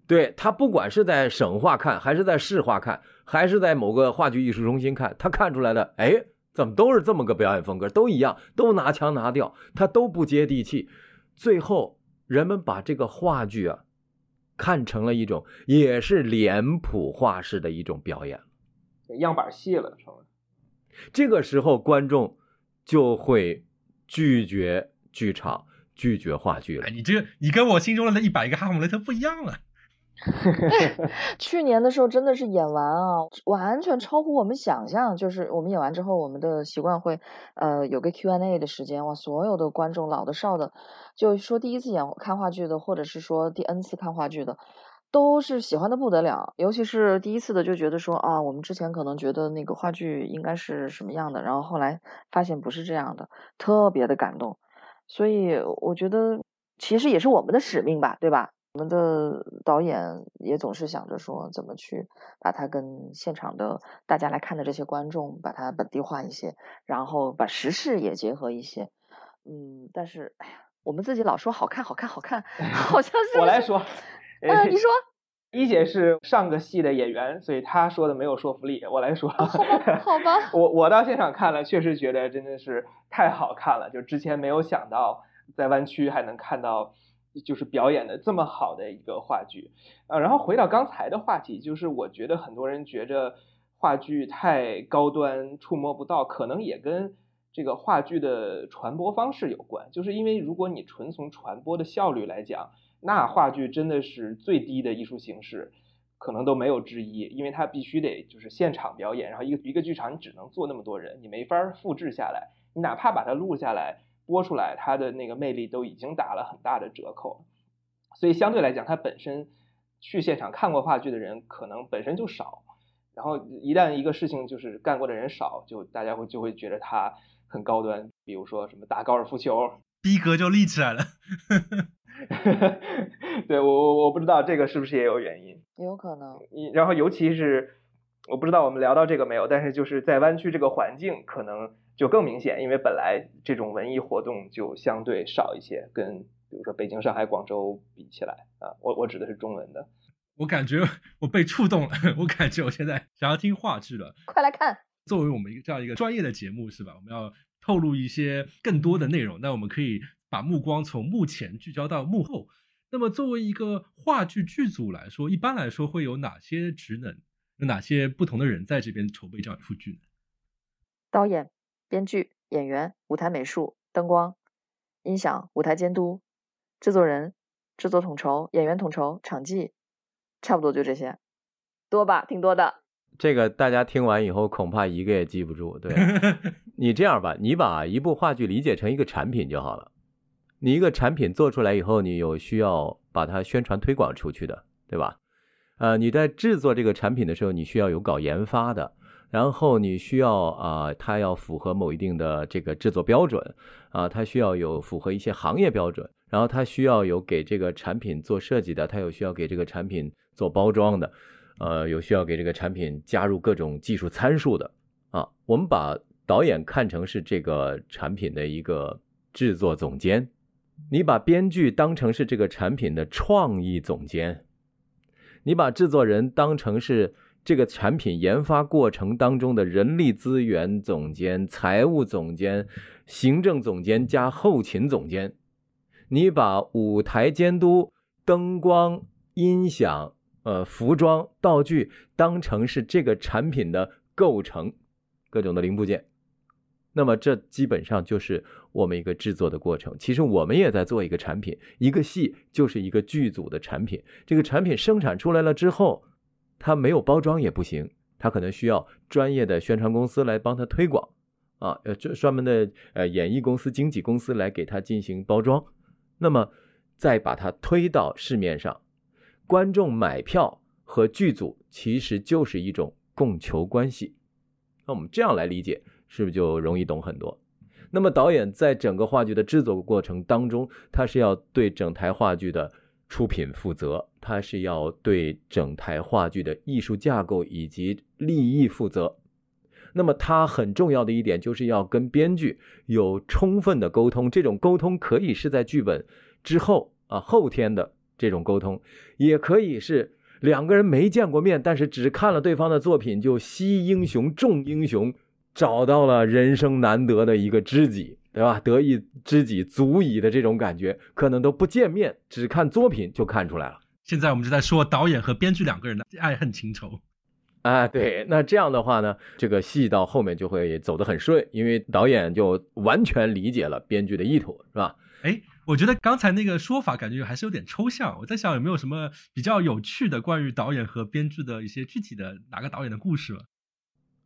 对他，不管是在省话看，还是在市话看，还是在某个话剧艺术中心看，他看出来的，哎，怎么都是这么个表演风格，都一样，都拿腔拿调，他都不接地气，最后。人们把这个话剧啊，看成了一种也是脸谱化式的一种表演，样板戏了，成了。这个时候，观众就会拒绝剧场，拒绝话剧了。你这，你跟我心中的那一百个哈姆雷特不一样了。去年的时候真的是演完啊，完全超乎我们想象。就是我们演完之后，我们的习惯会呃有个 Q&A 的时间，哇，所有的观众老的少的，就说第一次演看话剧的，或者是说第 N 次看话剧的，都是喜欢的不得了。尤其是第一次的，就觉得说啊，我们之前可能觉得那个话剧应该是什么样的，然后后来发现不是这样的，特别的感动。所以我觉得其实也是我们的使命吧，对吧？我们的导演也总是想着说，怎么去把它跟现场的大家来看的这些观众，把它本地化一些，然后把时事也结合一些。嗯，但是，哎呀，我们自己老说好看，好看，好看，好像是我来说。嗯，你 说，一姐是上个戏的演员，所以她说的没有说服力。我来说，好吧，好吧。我我到现场看了，确实觉得真的是太好看了，就之前没有想到在湾区还能看到。就是表演的这么好的一个话剧，啊，然后回到刚才的话题，就是我觉得很多人觉着话剧太高端，触摸不到，可能也跟这个话剧的传播方式有关。就是因为如果你纯从传播的效率来讲，那话剧真的是最低的艺术形式，可能都没有之一，因为它必须得就是现场表演，然后一个一个剧场你只能坐那么多人，你没法复制下来，你哪怕把它录下来。播出来，它的那个魅力都已经打了很大的折扣，所以相对来讲，它本身去现场看过话剧的人可能本身就少，然后一旦一个事情就是干过的人少，就大家会就会觉得它很高端，比如说什么打高尔夫球，逼格就立起来了。对我我我不知道这个是不是也有原因，有可能。然后尤其是我不知道我们聊到这个没有，但是就是在湾区这个环境可能。就更明显，因为本来这种文艺活动就相对少一些，跟比如说北京、上海、广州比起来啊，我我指的是中文的。我感觉我被触动了，我感觉我现在想要听话剧了。快来看！作为我们一个这样一个专业的节目，是吧？我们要透露一些更多的内容，那我们可以把目光从幕前聚焦到幕后。那么，作为一个话剧剧组来说，一般来说会有哪些职能？有哪些不同的人在这边筹备这样一出剧呢？导演、编剧、演员、舞台美术、灯光、音响、舞台监督、制作人、制作统筹、演员统筹、场记。差不多就这些，多吧，挺多的。这个大家听完以后，恐怕一个也记不住。对 你这样吧，你把一部话剧理解成一个产品就好了。你一个产品做出来以后，你有需要把它宣传推广出去的，对吧？呃，你在制作这个产品的时候，你需要有搞研发的，然后你需要啊，它要符合某一定的这个制作标准啊，它需要有符合一些行业标准，然后它需要有给这个产品做设计的，它有需要给这个产品。做包装的，呃，有需要给这个产品加入各种技术参数的啊。我们把导演看成是这个产品的一个制作总监，你把编剧当成是这个产品的创意总监，你把制作人当成是这个产品研发过程当中的人力资源总监、财务总监、行政总监加后勤总监，你把舞台监督、灯光、音响。呃，服装道具当成是这个产品的构成，各种的零部件，那么这基本上就是我们一个制作的过程。其实我们也在做一个产品，一个戏就是一个剧组的产品。这个产品生产出来了之后，它没有包装也不行，它可能需要专业的宣传公司来帮它推广啊，呃，这专门的呃演艺公司、经纪公司来给它进行包装，那么再把它推到市面上。观众买票和剧组其实就是一种供求关系，那我们这样来理解，是不是就容易懂很多？那么导演在整个话剧的制作过程当中，他是要对整台话剧的出品负责，他是要对整台话剧的艺术架构以及利益负责。那么他很重要的一点就是要跟编剧有充分的沟通，这种沟通可以是在剧本之后啊后天的。这种沟通也可以是两个人没见过面，但是只看了对方的作品就惜英雄重英雄，找到了人生难得的一个知己，对吧？得一知己足矣的这种感觉，可能都不见面，只看作品就看出来了。现在我们就在说导演和编剧两个人的爱恨情仇。啊，对，那这样的话呢，这个戏到后面就会走得很顺，因为导演就完全理解了编剧的意图，是吧？哎。我觉得刚才那个说法感觉还是有点抽象。我在想有没有什么比较有趣的关于导演和编剧的一些具体的哪个导演的故事？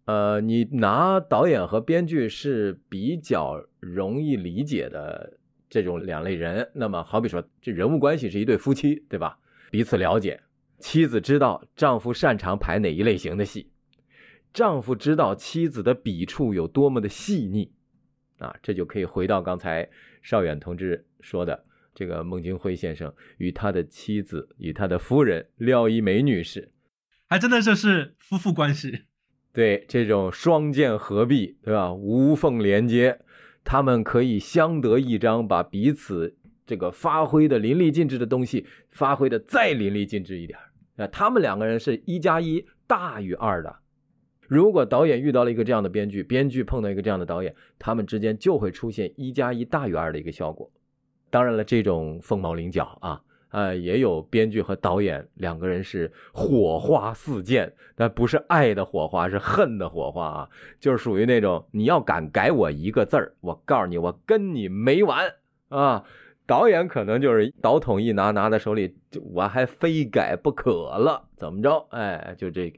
呃，你拿导演和编剧是比较容易理解的这种两类人。那么好比说，这人物关系是一对夫妻，对吧？彼此了解，妻子知道丈夫擅长排哪一类型的戏，丈夫知道妻子的笔触有多么的细腻。啊，这就可以回到刚才邵远同志说的，这个孟京辉先生与他的妻子与他的夫人廖一梅女士，还真的就是夫妇关系。对，这种双剑合璧，对吧？无缝连接，他们可以相得益彰，把彼此这个发挥的淋漓尽致的东西发挥的再淋漓尽致一点。啊，他们两个人是一加一大于二的。如果导演遇到了一个这样的编剧，编剧碰到一个这样的导演，他们之间就会出现一加一大于二的一个效果。当然了，这种凤毛麟角啊，呃，也有编剧和导演两个人是火花四溅，但不是爱的火花，是恨的火花啊，就是属于那种你要敢改我一个字儿，我告诉你，我跟你没完啊！导演可能就是导筒一拿，拿在手里，我还非改不可了，怎么着？哎，就这，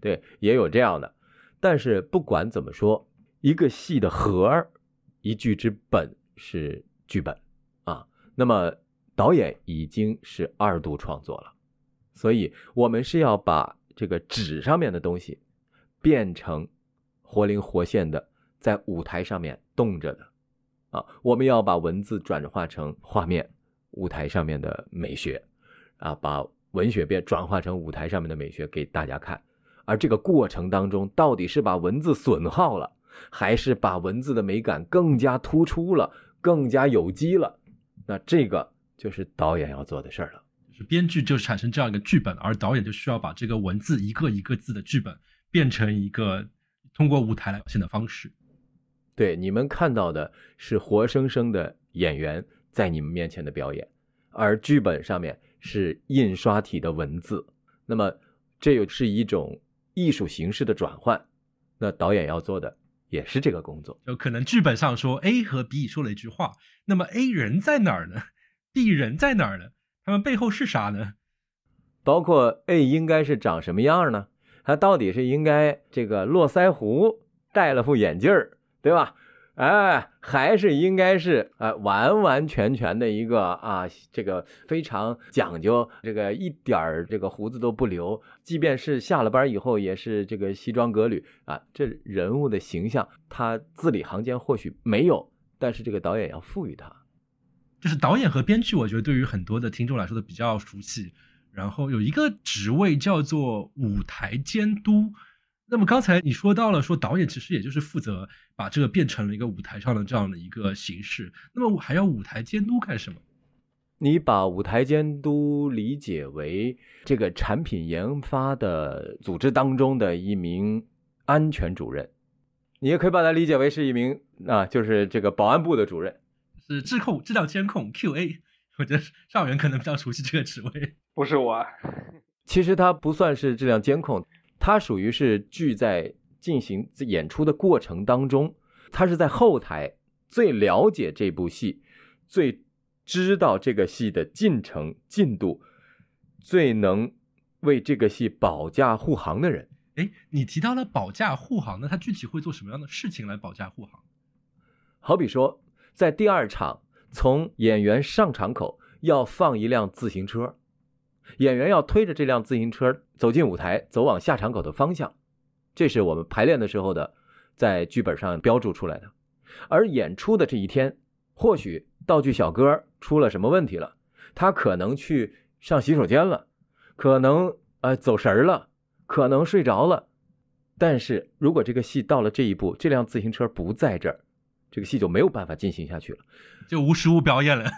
对，也有这样的。但是不管怎么说，一个戏的核儿，一剧之本是剧本啊。那么导演已经是二度创作了，所以我们是要把这个纸上面的东西变成活灵活现的，在舞台上面动着的。啊，我们要把文字转化成画面，舞台上面的美学，啊，把文学变转化成舞台上面的美学给大家看。而这个过程当中，到底是把文字损耗了，还是把文字的美感更加突出了，更加有机了？那这个就是导演要做的事儿了。就是编剧就产生这样一个剧本，而导演就需要把这个文字一个一个字的剧本变成一个通过舞台来表现的方式。对，你们看到的是活生生的演员在你们面前的表演，而剧本上面是印刷体的文字。那么，这又是一种艺术形式的转换。那导演要做的也是这个工作。就可能剧本上说 A 和 B 说了一句话，那么 A 人在哪儿呢地人在哪儿呢？他们背后是啥呢？包括 A 应该是长什么样呢？他到底是应该这个络腮胡，戴了副眼镜儿，对吧？哎，还是应该是啊，完完全全的一个啊，这个非常讲究，这个一点儿这个胡子都不留，即便是下了班以后也是这个西装革履啊。这人物的形象，他字里行间或许没有，但是这个导演要赋予他。就是导演和编剧，我觉得对于很多的听众来说都比较熟悉。然后有一个职位叫做舞台监督。那么刚才你说到了，说导演其实也就是负责把这个变成了一个舞台上的这样的一个形式。那么还要舞台监督干什么？你把舞台监督理解为这个产品研发的组织当中的一名安全主任，你也可以把它理解为是一名啊，就是这个保安部的主任，是质控、质量监控 QA。我觉得上元可能比较熟悉这个职位，不是我。其实他不算是质量监控。他属于是剧在进行演出的过程当中，他是在后台最了解这部戏，最知道这个戏的进程进度，最能为这个戏保驾护航的人。哎，你提到了保驾护航，那他具体会做什么样的事情来保驾护航？好比说，在第二场，从演员上场口要放一辆自行车。演员要推着这辆自行车走进舞台，走往下场口的方向，这是我们排练的时候的，在剧本上标注出来的。而演出的这一天，或许道具小哥出了什么问题了，他可能去上洗手间了，可能呃走神了，可能睡着了。但是如果这个戏到了这一步，这辆自行车不在这儿，这个戏就没有办法进行下去了，就无实物表演了。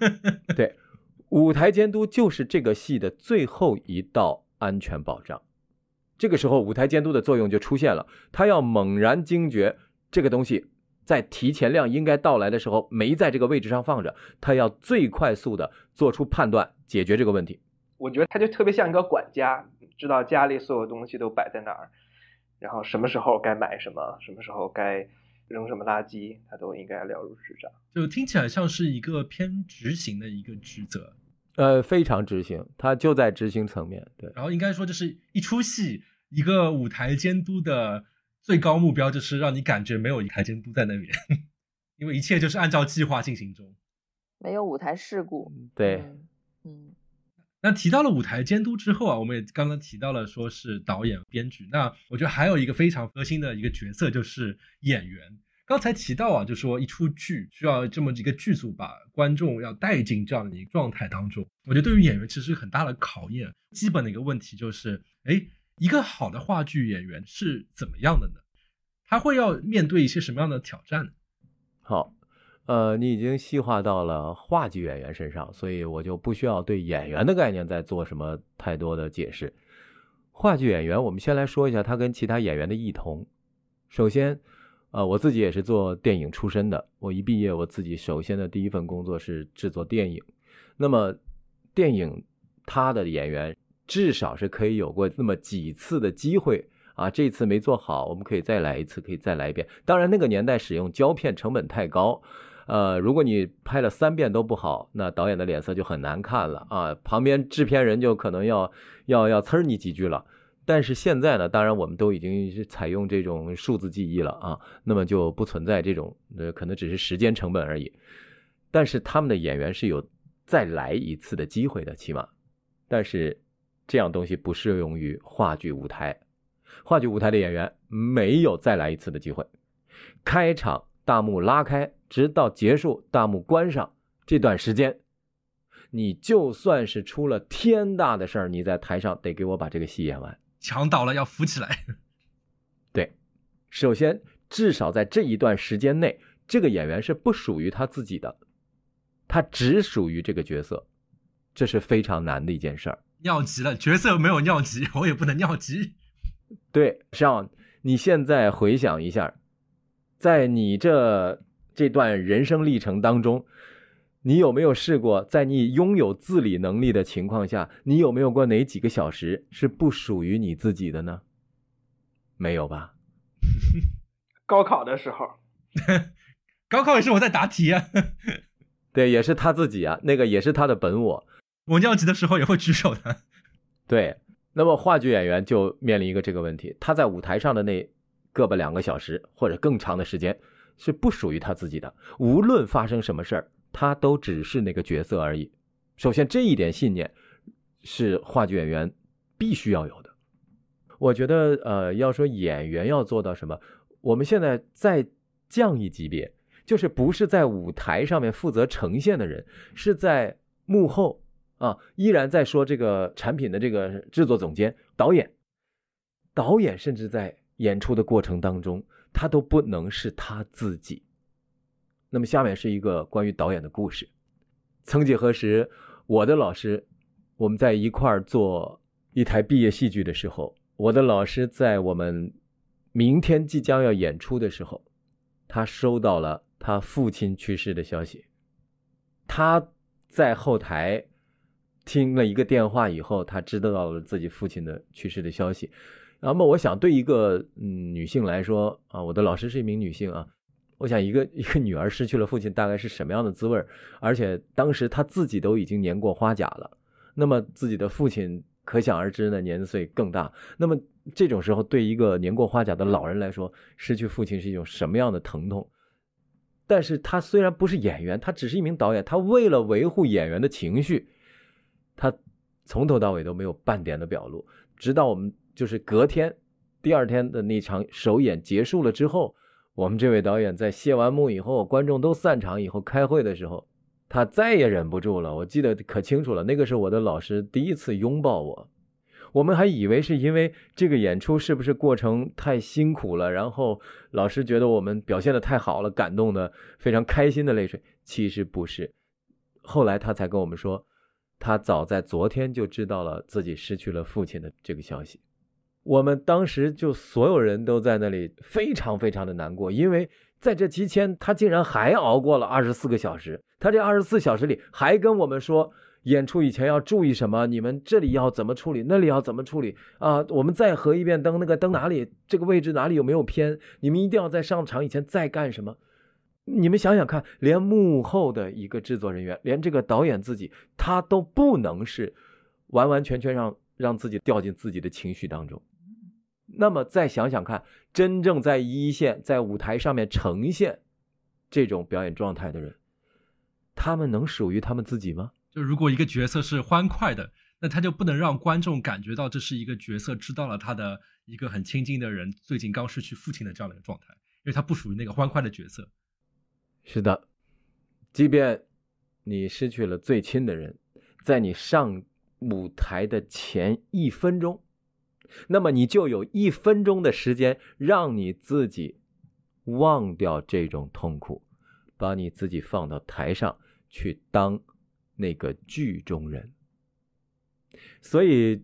对。舞台监督就是这个戏的最后一道安全保障，这个时候舞台监督的作用就出现了，他要猛然惊觉这个东西在提前量应该到来的时候没在这个位置上放着，他要最快速的做出判断，解决这个问题。我觉得他就特别像一个管家，知道家里所有东西都摆在哪儿，然后什么时候该买什么，什么时候该扔什么垃圾，他都应该了如指掌。就听起来像是一个偏执行的一个职责。呃，非常执行，他就在执行层面。对，然后应该说，就是一出戏，一个舞台监督的最高目标就是让你感觉没有舞台监督在那边，因为一切就是按照计划进行中，没有舞台事故。对，嗯。那提到了舞台监督之后啊，我们也刚刚提到了说是导演、编剧，那我觉得还有一个非常核心的一个角色就是演员。刚才提到啊，就说一出剧需要这么几个剧组把观众要带进这样的一个状态当中，我觉得对于演员其实很大的考验。基本的一个问题就是，哎，一个好的话剧演员是怎么样的呢？他会要面对一些什么样的挑战？好，呃，你已经细化到了话剧演员身上，所以我就不需要对演员的概念再做什么太多的解释。话剧演员，我们先来说一下他跟其他演员的异同。首先。呃，我自己也是做电影出身的。我一毕业，我自己首先的第一份工作是制作电影。那么，电影他的演员至少是可以有过那么几次的机会啊，这次没做好，我们可以再来一次，可以再来一遍。当然，那个年代使用胶片成本太高，呃，如果你拍了三遍都不好，那导演的脸色就很难看了啊，旁边制片人就可能要要要呲你几句了。但是现在呢，当然我们都已经是采用这种数字记忆了啊，那么就不存在这种呃，可能只是时间成本而已。但是他们的演员是有再来一次的机会的，起码。但是这样东西不适用于话剧舞台，话剧舞台的演员没有再来一次的机会。开场大幕拉开，直到结束大幕关上这段时间。你就算是出了天大的事儿，你在台上得给我把这个戏演完。墙倒了要扶起来。对，首先至少在这一段时间内，这个演员是不属于他自己的，他只属于这个角色，这是非常难的一件事儿。尿急了，角色没有尿急，我也不能尿急。对，上你现在回想一下，在你这这段人生历程当中，你有没有试过，在你拥有自理能力的情况下，你有没有过哪几个小时是不属于你自己的呢？没有吧？高考的时候，高考也是我在答题啊。对，也是他自己啊，那个也是他的本我。我尿急的时候也会举手的。对，那么话剧演员就面临一个这个问题，他在舞台上的那个把两个小时或者更长的时间是不属于他自己的，无论发生什么事儿，他都只是那个角色而已。首先，这一点信念是话剧演员必须要有的。我觉得，呃，要说演员要做到什么，我们现在再降一级别，就是不是在舞台上面负责呈现的人，是在幕后啊，依然在说这个产品的这个制作总监、导演，导演甚至在演出的过程当中，他都不能是他自己。那么下面是一个关于导演的故事。曾几何时，我的老师，我们在一块儿做一台毕业戏剧的时候。我的老师在我们明天即将要演出的时候，他收到了他父亲去世的消息。他在后台听了一个电话以后，他知道了自己父亲的去世的消息。那么，我想对一个嗯女性来说啊，我的老师是一名女性啊，我想一个一个女儿失去了父亲大概是什么样的滋味而且当时她自己都已经年过花甲了，那么自己的父亲。可想而知呢，年岁更大。那么这种时候，对一个年过花甲的老人来说，失去父亲是一种什么样的疼痛？但是他虽然不是演员，他只是一名导演，他为了维护演员的情绪，他从头到尾都没有半点的表露。直到我们就是隔天，第二天的那场首演结束了之后，我们这位导演在谢完幕以后，观众都散场以后开会的时候。他再也忍不住了，我记得可清楚了。那个是我的老师第一次拥抱我，我们还以为是因为这个演出是不是过程太辛苦了，然后老师觉得我们表现的太好了，感动的非常开心的泪水。其实不是，后来他才跟我们说，他早在昨天就知道了自己失去了父亲的这个消息。我们当时就所有人都在那里非常非常的难过，因为。在这期间，他竟然还熬过了二十四个小时。他这二十四小时里还跟我们说，演出以前要注意什么，你们这里要怎么处理，那里要怎么处理啊？我们再合一遍灯，那个灯哪里，这个位置哪里有没有偏？你们一定要在上场以前再干什么？你们想想看，连幕后的一个制作人员，连这个导演自己，他都不能是完完全全让让自己掉进自己的情绪当中。那么再想想看，真正在一线、在舞台上面呈现这种表演状态的人，他们能属于他们自己吗？就如果一个角色是欢快的，那他就不能让观众感觉到这是一个角色知道了他的一个很亲近的人最近刚失去父亲的这样的一个状态，因为他不属于那个欢快的角色。是的，即便你失去了最亲的人，在你上舞台的前一分钟。那么你就有一分钟的时间，让你自己忘掉这种痛苦，把你自己放到台上去当那个剧中人。所以，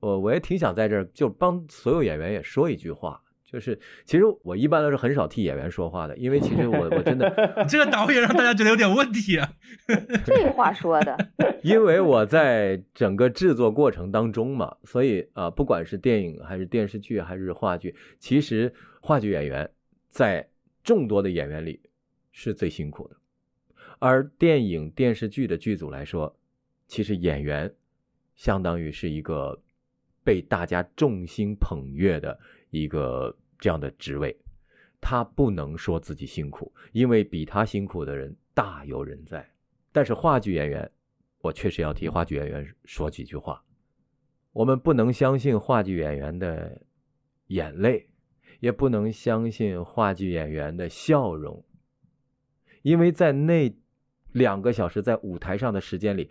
我我也挺想在这儿就帮所有演员也说一句话。就是，其实我一般都是很少替演员说话的，因为其实我我真的，这个导演让大家觉得有点问题啊。这话说的，因为我在整个制作过程当中嘛，所以啊，不管是电影还是电视剧还是话剧，其实话剧演员在众多的演员里是最辛苦的，而电影电视剧的剧组来说，其实演员相当于是一个被大家众星捧月的一个。这样的职位，他不能说自己辛苦，因为比他辛苦的人大有人在。但是话剧演员，我确实要替话剧演员说几句话。我们不能相信话剧演员的眼泪，也不能相信话剧演员的笑容，因为在那两个小时在舞台上的时间里，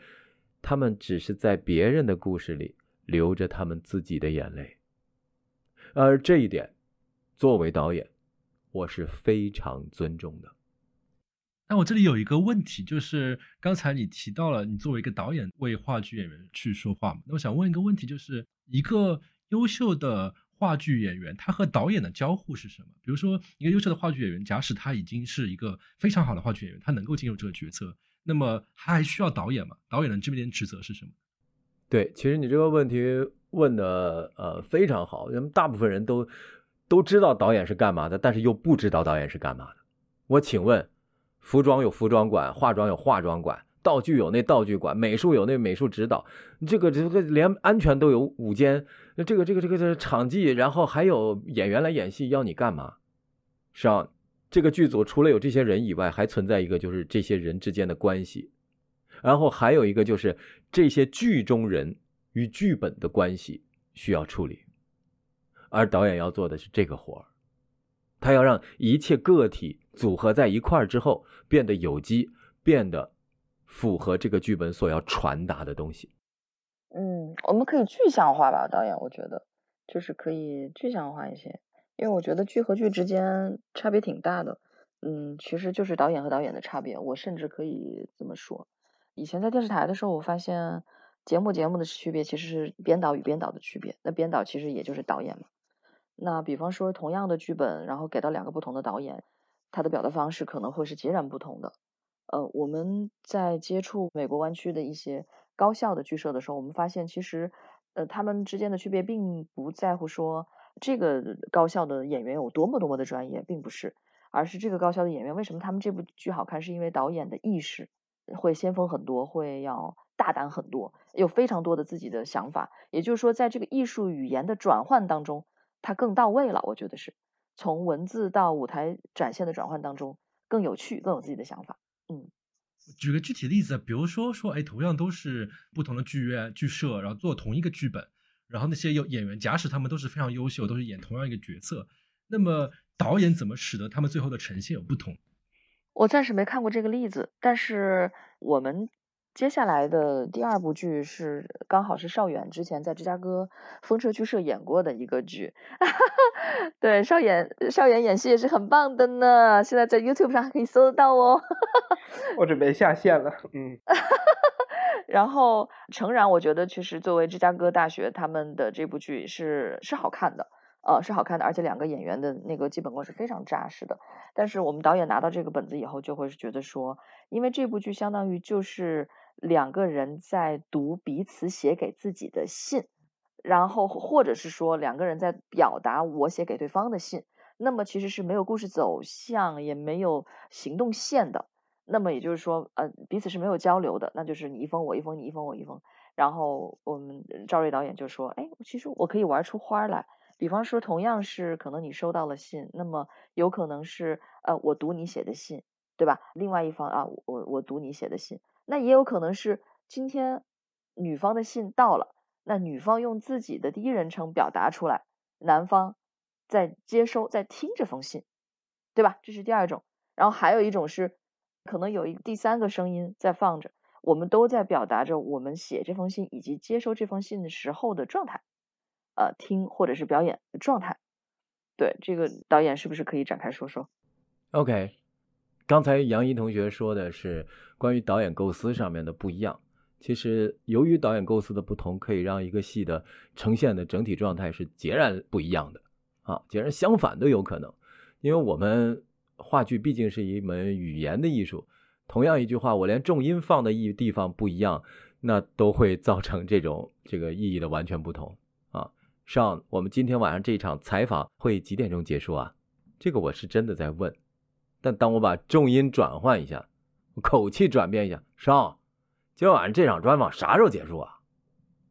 他们只是在别人的故事里流着他们自己的眼泪，而这一点。作为导演，我是非常尊重的。那我这里有一个问题，就是刚才你提到了你作为一个导演为话剧演员去说话嘛，那我想问一个问题，就是一个优秀的话剧演员，他和导演的交互是什么？比如说一个优秀的话剧演员，假使他已经是一个非常好的话剧演员，他能够进入这个角色，那么他还需要导演吗？导演的这边职责是什么？对，其实你这个问题问的呃非常好，因为大部分人都都知道导演是干嘛的，但是又不知道导演是干嘛的。我请问。服装有服装馆，化妆有化妆馆，道具有那道具馆，美术有那美术指导，这个这个连安全都有五间，这个这个这个这场记，然后还有演员来演戏，要你干嘛？是啊，这个剧组除了有这些人以外，还存在一个就是这些人之间的关系，然后还有一个就是这些剧中人与剧本的关系需要处理，而导演要做的是这个活儿。他要让一切个体组合在一块儿之后变得有机，变得符合这个剧本所要传达的东西。嗯，我们可以具象化吧，导演，我觉得就是可以具象化一些，因为我觉得剧和剧之间差别挺大的。嗯，其实就是导演和导演的差别。我甚至可以这么说，以前在电视台的时候，我发现节目节目的区别其实是编导与编导的区别。那编导其实也就是导演嘛。那比方说，同样的剧本，然后给到两个不同的导演，他的表达方式可能会是截然不同的。呃，我们在接触美国湾区的一些高校的剧社的时候，我们发现其实，呃，他们之间的区别并不在乎说这个高校的演员有多么多么的专业，并不是，而是这个高校的演员为什么他们这部剧好看，是因为导演的意识会先锋很多，会要大胆很多，有非常多的自己的想法。也就是说，在这个艺术语言的转换当中。它更到位了，我觉得是从文字到舞台展现的转换当中更有趣，更有自己的想法。嗯，举个具体例子，比如说说，哎，同样都是不同的剧院、剧社，然后做同一个剧本，然后那些有演员，假使他们都是非常优秀，都是演同样一个角色，那么导演怎么使得他们最后的呈现有不同？我暂时没看过这个例子，但是我们。接下来的第二部剧是刚好是邵远之前在芝加哥风车剧社演过的一个剧，对，邵远邵远演戏也是很棒的呢，现在在 YouTube 上还可以搜得到哦。我准备下线了，嗯。然后诚然，我觉得其实作为芝加哥大学他们的这部剧是是好看的，呃，是好看的，而且两个演员的那个基本功是非常扎实的。但是我们导演拿到这个本子以后，就会是觉得说，因为这部剧相当于就是。两个人在读彼此写给自己的信，然后或者是说两个人在表达我写给对方的信，那么其实是没有故事走向，也没有行动线的。那么也就是说，呃，彼此是没有交流的，那就是你一封我一封，你一封我一封。然后我们赵瑞导演就说：“哎，其实我可以玩出花来。比方说，同样是可能你收到了信，那么有可能是呃我读你写的信，对吧？另外一方啊，我我读你写的信。”那也有可能是今天女方的信到了，那女方用自己的第一人称表达出来，男方在接收、在听这封信，对吧？这是第二种。然后还有一种是，可能有一第三个声音在放着，我们都在表达着我们写这封信以及接收这封信的时候的状态，呃，听或者是表演的状态。对，这个导演是不是可以展开说说？OK。刚才杨一同学说的是关于导演构思上面的不一样。其实，由于导演构思的不同，可以让一个戏的呈现的整体状态是截然不一样的啊，截然相反都有可能。因为我们话剧毕竟是一门语言的艺术，同样一句话，我连重音放的一地方不一样，那都会造成这种这个意义的完全不同。上，我们今天晚上这场采访会几点钟结束啊？这个我是真的在问。但当我把重音转换一下，口气转变一下，上，今晚上这场专访啥时候结束啊？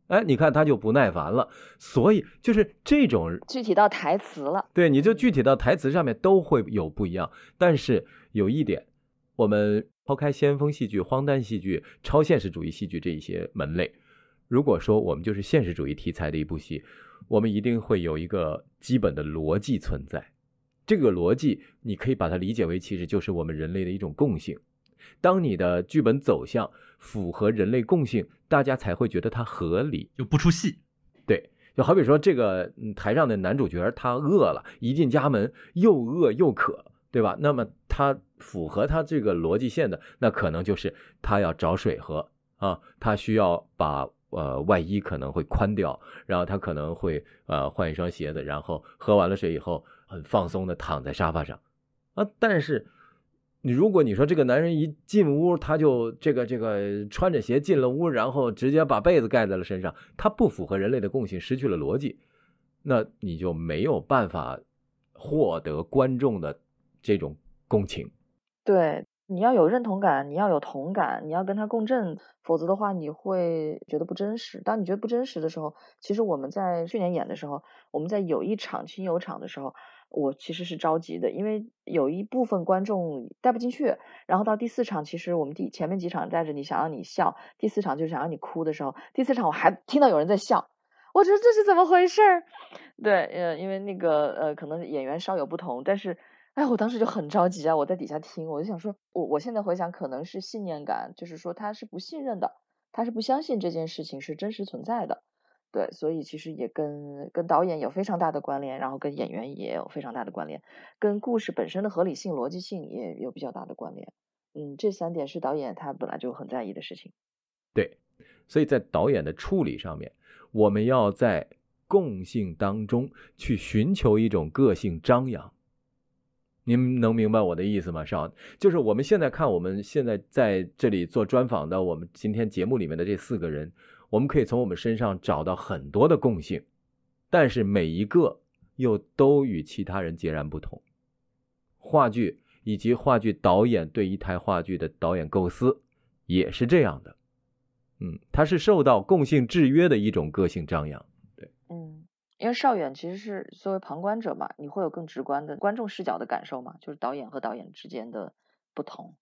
哎，你看他就不耐烦了。所以就是这种具体到台词了，对，你就具体到台词上面都会有不一样。但是有一点，我们抛开先锋戏剧、荒诞戏剧、超现实主义戏剧这一些门类，如果说我们就是现实主义题材的一部戏，我们一定会有一个基本的逻辑存在。这个逻辑，你可以把它理解为，其实就是我们人类的一种共性。当你的剧本走向符合人类共性，大家才会觉得它合理，就不出戏。对，就好比说这个台上的男主角，他饿了，一进家门又饿又渴，对吧？那么他符合他这个逻辑线的，那可能就是他要找水喝啊，他需要把呃外衣可能会宽掉，然后他可能会呃换一双鞋子，然后喝完了水以后很放松的躺在沙发上啊。但是你如果你说这个男人一进屋他就这个这个穿着鞋进了屋，然后直接把被子盖在了身上，他不符合人类的共性，失去了逻辑，那你就没有办法获得观众的。这种共情，对，你要有认同感，你要有同感，你要跟他共振，否则的话你会觉得不真实。当你觉得不真实的时候，其实我们在去年演的时候，我们在有一场亲友场的时候，我其实是着急的，因为有一部分观众带不进去。然后到第四场，其实我们第前面几场带着你想让你笑，第四场就想让你哭的时候，第四场我还听到有人在笑，我觉得这是怎么回事儿？对，呃，因为那个呃，可能演员稍有不同，但是。哎，我当时就很着急啊！我在底下听，我就想说，我我现在回想，可能是信念感，就是说他是不信任的，他是不相信这件事情是真实存在的，对，所以其实也跟跟导演有非常大的关联，然后跟演员也有非常大的关联，跟故事本身的合理性、逻辑性也有比较大的关联。嗯，这三点是导演他本来就很在意的事情。对，所以在导演的处理上面，我们要在共性当中去寻求一种个性张扬。您能明白我的意思吗？少，就是我们现在看，我们现在在这里做专访的，我们今天节目里面的这四个人，我们可以从我们身上找到很多的共性，但是每一个又都与其他人截然不同。话剧以及话剧导演对一台话剧的导演构思也是这样的，嗯，他是受到共性制约的一种个性张扬，对，嗯。因为邵远其实是作为旁观者嘛，你会有更直观的观众视角的感受嘛？就是导演和导演之间的不同。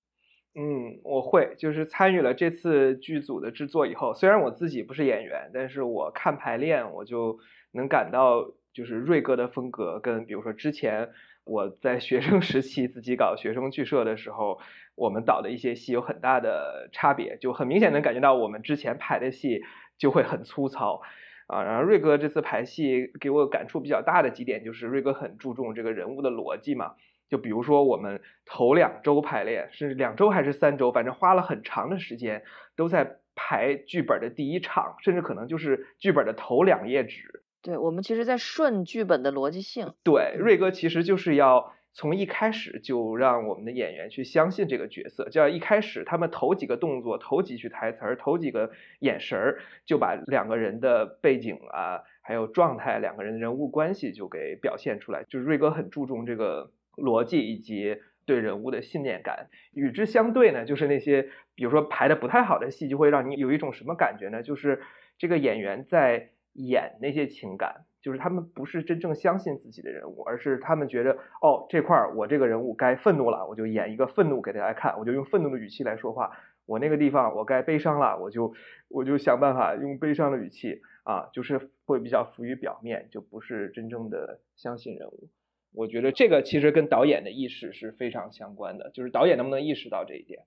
嗯，我会，就是参与了这次剧组的制作以后，虽然我自己不是演员，但是我看排练，我就能感到，就是瑞哥的风格跟比如说之前我在学生 时期自己搞学生剧社的时候，我们导的一些戏有很大的差别，就很明显能感觉到我们之前排的戏就会很粗糙。啊，然后瑞哥这次排戏给我感触比较大的几点，就是瑞哥很注重这个人物的逻辑嘛。就比如说我们头两周排练，是两周还是三周，反正花了很长的时间，都在排剧本的第一场，甚至可能就是剧本的头两页纸。对，我们其实在顺剧本的逻辑性。对，瑞哥其实就是要。从一开始就让我们的演员去相信这个角色，就要一开始他们头几个动作、头几句台词儿、头几个眼神儿，就把两个人的背景啊，还有状态、两个人的人物关系就给表现出来。就是瑞哥很注重这个逻辑以及对人物的信念感。与之相对呢，就是那些比如说排的不太好的戏，就会让你有一种什么感觉呢？就是这个演员在演那些情感。就是他们不是真正相信自己的人物，而是他们觉得哦这块儿我这个人物该愤怒了，我就演一个愤怒给大家看，我就用愤怒的语气来说话。我那个地方我该悲伤了，我就我就想办法用悲伤的语气啊，就是会比较浮于表面，就不是真正的相信人物。我觉得这个其实跟导演的意识是非常相关的，就是导演能不能意识到这一点。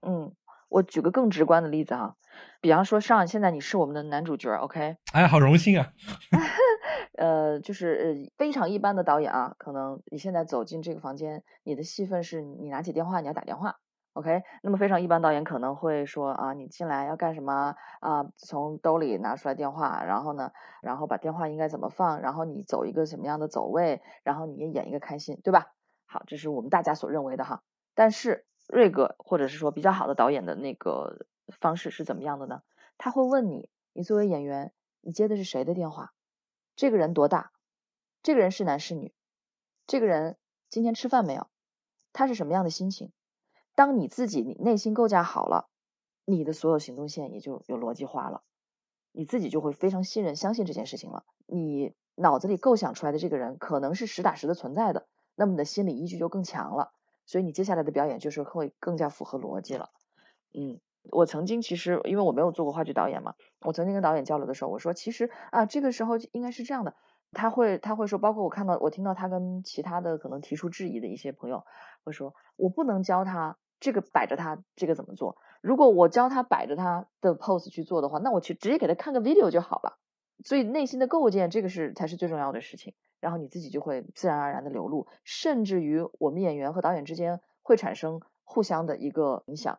嗯，我举个更直观的例子哈，比方说上现在你是我们的男主角，OK？哎，好荣幸啊。呃，就是呃非常一般的导演啊，可能你现在走进这个房间，你的戏份是你拿起电话你要打电话，OK？那么非常一般导演可能会说啊，你进来要干什么啊？从兜里拿出来电话，然后呢，然后把电话应该怎么放，然后你走一个什么样的走位，然后你也演一个开心，对吧？好，这是我们大家所认为的哈。但是瑞哥或者是说比较好的导演的那个方式是怎么样的呢？他会问你，你作为演员，你接的是谁的电话？这个人多大？这个人是男是女？这个人今天吃饭没有？他是什么样的心情？当你自己你内心构架好了，你的所有行动线也就有逻辑化了，你自己就会非常信任、相信这件事情了。你脑子里构想出来的这个人可能是实打实的存在的，那么你的心理依据就更强了，所以你接下来的表演就是会更加符合逻辑了。嗯。我曾经其实，因为我没有做过话剧导演嘛，我曾经跟导演交流的时候，我说其实啊，这个时候应该是这样的，他会他会说，包括我看到我听到他跟其他的可能提出质疑的一些朋友会说，我不能教他这个摆着他这个怎么做，如果我教他摆着他的 pose 去做的话，那我去直接给他看个 video 就好了。所以内心的构建，这个是才是最重要的事情。然后你自己就会自然而然的流露，甚至于我们演员和导演之间会产生互相的一个影响，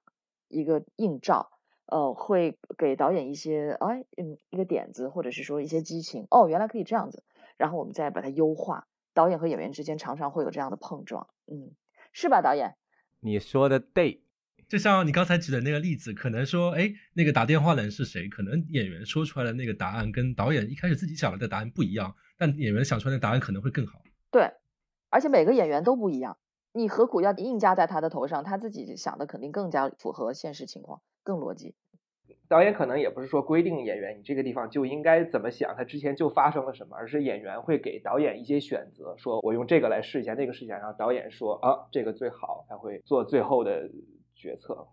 一个映照，呃，会给导演一些哎嗯一个点子，或者是说一些激情，哦，原来可以这样子，然后我们再把它优化。导演和演员之间常常会有这样的碰撞，嗯，是吧，导演？你说的对。就像你刚才举的那个例子，可能说，哎，那个打电话的人是谁？可能演员说出来的那个答案跟导演一开始自己想的答案不一样，但演员想出来的答案可能会更好。对，而且每个演员都不一样，你何苦要硬加在他的头上？他自己想的肯定更加符合现实情况，更逻辑。导演可能也不是说规定演员你这个地方就应该怎么想，他之前就发生了什么，而是演员会给导演一些选择，说我用这个来试一下，那个试一下，然后导演说啊这个最好，他会做最后的决策。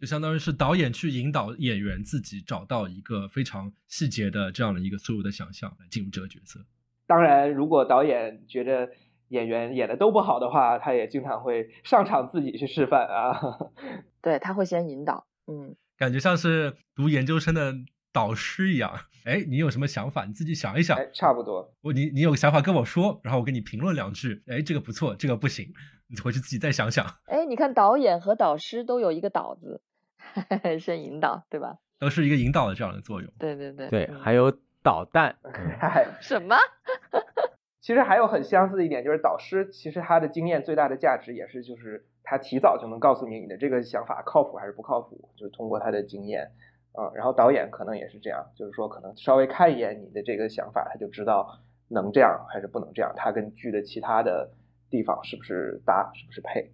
就相当于是导演去引导演员自己找到一个非常细节的这样的一个所有的想象来进入这个角色。当然，如果导演觉得演员演的都不好的话，他也经常会上场自己去示范啊。对他会先引导，嗯。感觉像是读研究生的导师一样，哎，你有什么想法？你自己想一想。哎，差不多。我你你有个想法跟我说，然后我给你评论两句。哎，这个不错，这个不行，你回去自己再想想。哎，你看导演和导师都有一个导字，先引导，对吧？都是一个引导的这样的作用。对对对。对，还有导弹。什么？其实还有很相似的一点，就是导师其实他的经验最大的价值也是就是。他提早就能告诉你你的这个想法靠谱还是不靠谱，就是通过他的经验，嗯，然后导演可能也是这样，就是说可能稍微看一眼你的这个想法，他就知道能这样还是不能这样，他跟剧的其他的地方是不是搭，是不是配。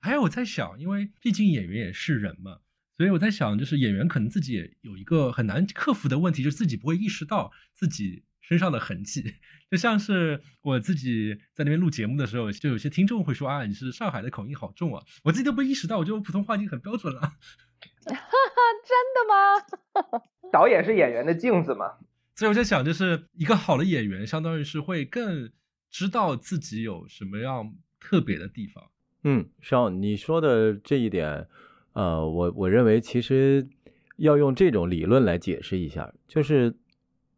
还有我在想，因为毕竟演员也是人嘛，所以我在想，就是演员可能自己也有一个很难克服的问题，就是自己不会意识到自己。身上的痕迹，就像是我自己在那边录节目的时候，就有些听众会说啊，你是上海的口音好重啊，我自己都不意识到，我觉得我普通话已经很标准了。哈哈，真的吗？导演是演员的镜子嘛，所以我在想，就是一个好的演员，相当于是会更知道自己有什么样特别的地方。嗯，少你说的这一点，呃，我我认为其实要用这种理论来解释一下，就是。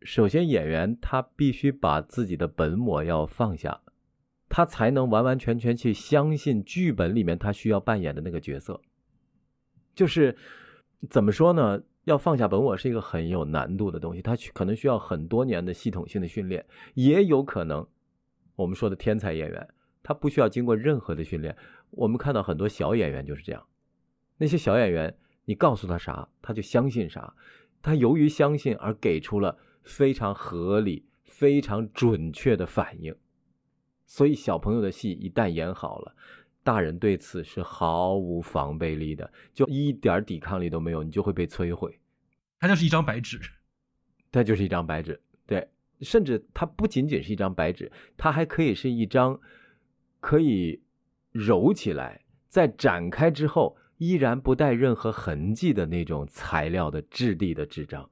首先，演员他必须把自己的本我要放下，他才能完完全全去相信剧本里面他需要扮演的那个角色。就是怎么说呢？要放下本我是一个很有难度的东西，他可能需要很多年的系统性的训练，也有可能我们说的天才演员他不需要经过任何的训练。我们看到很多小演员就是这样，那些小演员，你告诉他啥，他就相信啥，他由于相信而给出了。非常合理、非常准确的反应，所以小朋友的戏一旦演好了，大人对此是毫无防备力的，就一点抵抗力都没有，你就会被摧毁。它就是一张白纸，它就是一张白纸。对，甚至它不仅仅是一张白纸，它还可以是一张可以揉起来、在展开之后依然不带任何痕迹的那种材料的质地的纸张。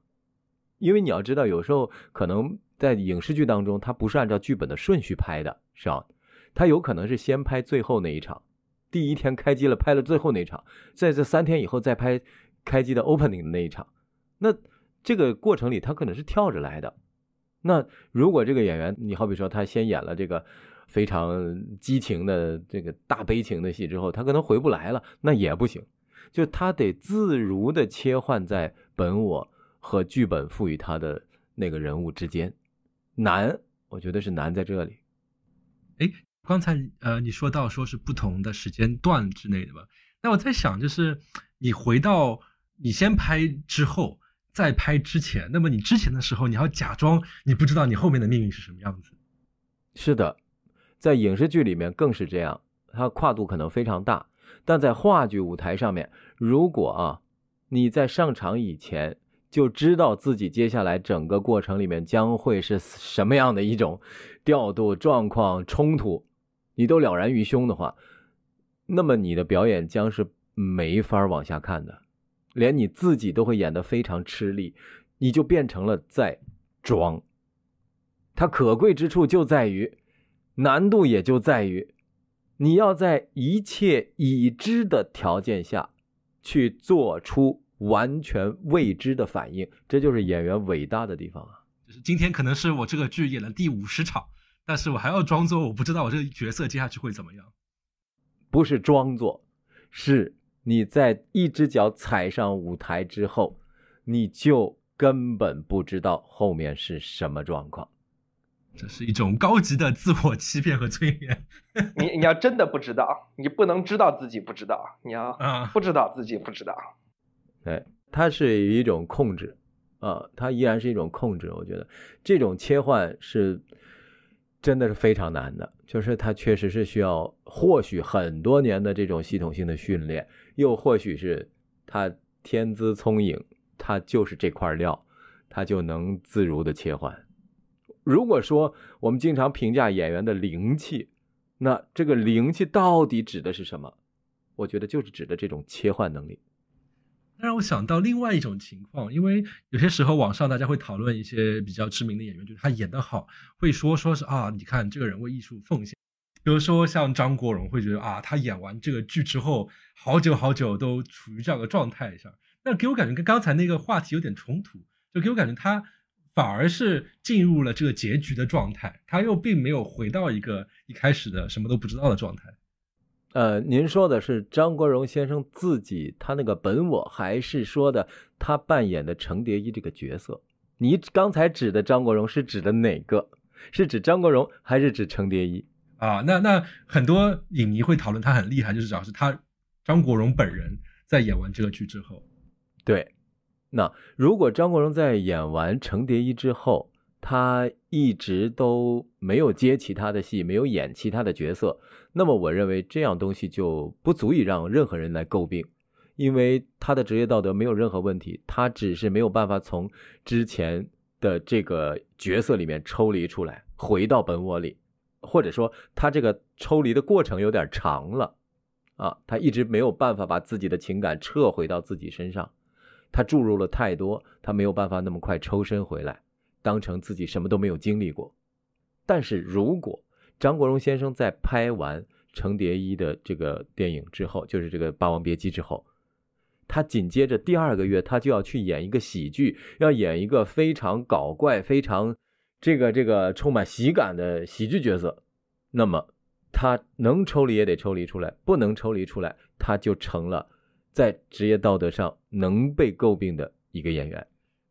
因为你要知道，有时候可能在影视剧当中，它不是按照剧本的顺序拍的，是吧？它有可能是先拍最后那一场，第一天开机了，拍了最后那一场，在这三天以后再拍开机的 opening 的那一场。那这个过程里，他可能是跳着来的。那如果这个演员，你好比说他先演了这个非常激情的这个大悲情的戏之后，他可能回不来了，那也不行。就他得自如的切换在本我。和剧本赋予他的那个人物之间难，我觉得是难在这里。哎，刚才呃你说到说是不同的时间段之内的吧？那我在想，就是你回到你先拍之后再拍之前，那么你之前的时候，你要假装你不知道你后面的命运是什么样子。是的，在影视剧里面更是这样，它跨度可能非常大。但在话剧舞台上面，如果啊你在上场以前。就知道自己接下来整个过程里面将会是什么样的一种调度、状况、冲突，你都了然于胸的话，那么你的表演将是没法往下看的，连你自己都会演得非常吃力，你就变成了在装。它可贵之处就在于，难度也就在于，你要在一切已知的条件下去做出。完全未知的反应，这就是演员伟大的地方啊！就是今天可能是我这个剧演了第五十场，但是我还要装作我不知道我这个角色接下去会怎么样。不是装作，是你在一只脚踩上舞台之后，你就根本不知道后面是什么状况。这是一种高级的自我欺骗和催眠。你你要真的不知道，你不能知道自己不知道，你要啊不知道自己不知道。对，它是一种控制，啊，它依然是一种控制。我觉得这种切换是真的是非常难的，就是它确实是需要或许很多年的这种系统性的训练，又或许是他天资聪颖，他就是这块料，他就能自如的切换。如果说我们经常评价演员的灵气，那这个灵气到底指的是什么？我觉得就是指的这种切换能力。那让我想到另外一种情况，因为有些时候网上大家会讨论一些比较知名的演员，就是他演得好，会说说是啊，你看这个人为艺术奉献。比如说像张国荣，会觉得啊，他演完这个剧之后，好久好久都处于这样的状态上。那给我感觉跟刚才那个话题有点冲突，就给我感觉他反而是进入了这个结局的状态，他又并没有回到一个一开始的什么都不知道的状态。呃，您说的是张国荣先生自己他那个本我，还是说的他扮演的程蝶衣这个角色？你刚才指的张国荣是指的哪个？是指张国荣还是指程蝶衣？啊，那那很多影迷会讨论他很厉害，就是主要是他张国荣本人在演完这个剧之后，对，那如果张国荣在演完程蝶衣之后，他一直都没有接其他的戏，没有演其他的角色，那么我认为这样东西就不足以让任何人来诟病，因为他的职业道德没有任何问题，他只是没有办法从之前的这个角色里面抽离出来，回到本我里，或者说他这个抽离的过程有点长了，啊，他一直没有办法把自己的情感撤回到自己身上。他注入了太多，他没有办法那么快抽身回来，当成自己什么都没有经历过。但是如果张国荣先生在拍完程蝶衣的这个电影之后，就是这个《霸王别姬》之后，他紧接着第二个月他就要去演一个喜剧，要演一个非常搞怪、非常这个这个充满喜感的喜剧角色，那么他能抽离也得抽离出来，不能抽离出来，他就成了。在职业道德上能被诟病的一个演员，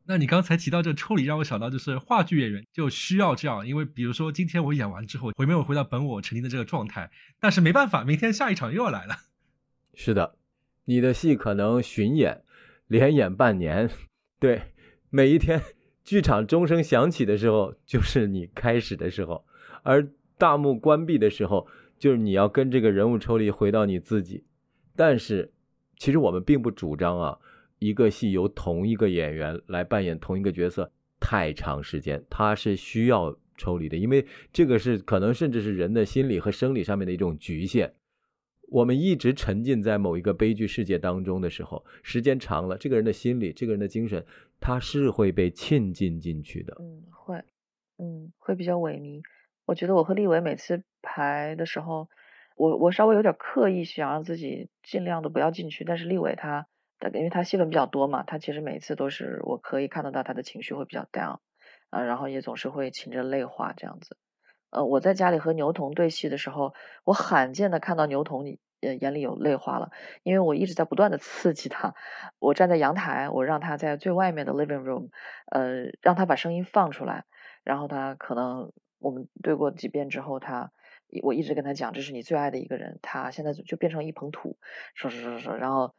那你刚才提到这抽离，让我想到就是话剧演员就需要这样，因为比如说今天我演完之后，回没有回到本我曾经的这个状态，但是没办法，明天下一场又要来了。是的，你的戏可能巡演连演半年，对，每一天剧场钟声响起的时候，就是你开始的时候，而大幕关闭的时候，就是你要跟这个人物抽离，回到你自己，但是。其实我们并不主张啊，一个戏由同一个演员来扮演同一个角色太长时间，他是需要抽离的，因为这个是可能甚至是人的心理和生理上面的一种局限。我们一直沉浸在某一个悲剧世界当中的时候，时间长了，这个人的心理，这个人的精神，他是会被浸浸进去的。嗯，会，嗯，会比较萎靡。我觉得我和立伟每次排的时候。我我稍微有点刻意想让自己尽量的不要进去，但是立伟他，因为他戏份比较多嘛，他其实每次都是我可以看得到他的情绪会比较 down，啊，然后也总是会噙着泪花这样子。呃，我在家里和牛童对戏的时候，我罕见的看到牛童呃眼里有泪花了，因为我一直在不断的刺激他，我站在阳台，我让他在最外面的 living room，呃，让他把声音放出来，然后他可能我们对过几遍之后，他。我一直跟他讲，这是你最爱的一个人，他现在就变成一捧土，说说说说，然后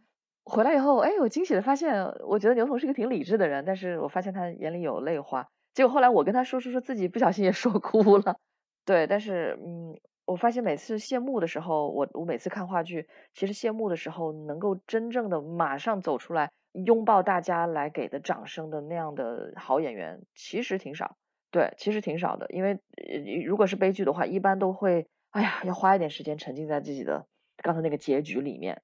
回来以后，哎，我惊喜的发现，我觉得牛童是一个挺理智的人，但是我发现他眼里有泪花。结果后来我跟他说说说，自己不小心也 说哭了，对，但是嗯，我发现每次谢幕的时候，我我每次看话剧，其实谢幕的时候能够真正的马上走出来拥抱大家来给的掌声的那样的好演员，其实挺少。对，其实挺少的，因为如果是悲剧的话，一般都会，哎呀，要花一点时间沉浸在自己的刚才那个结局里面。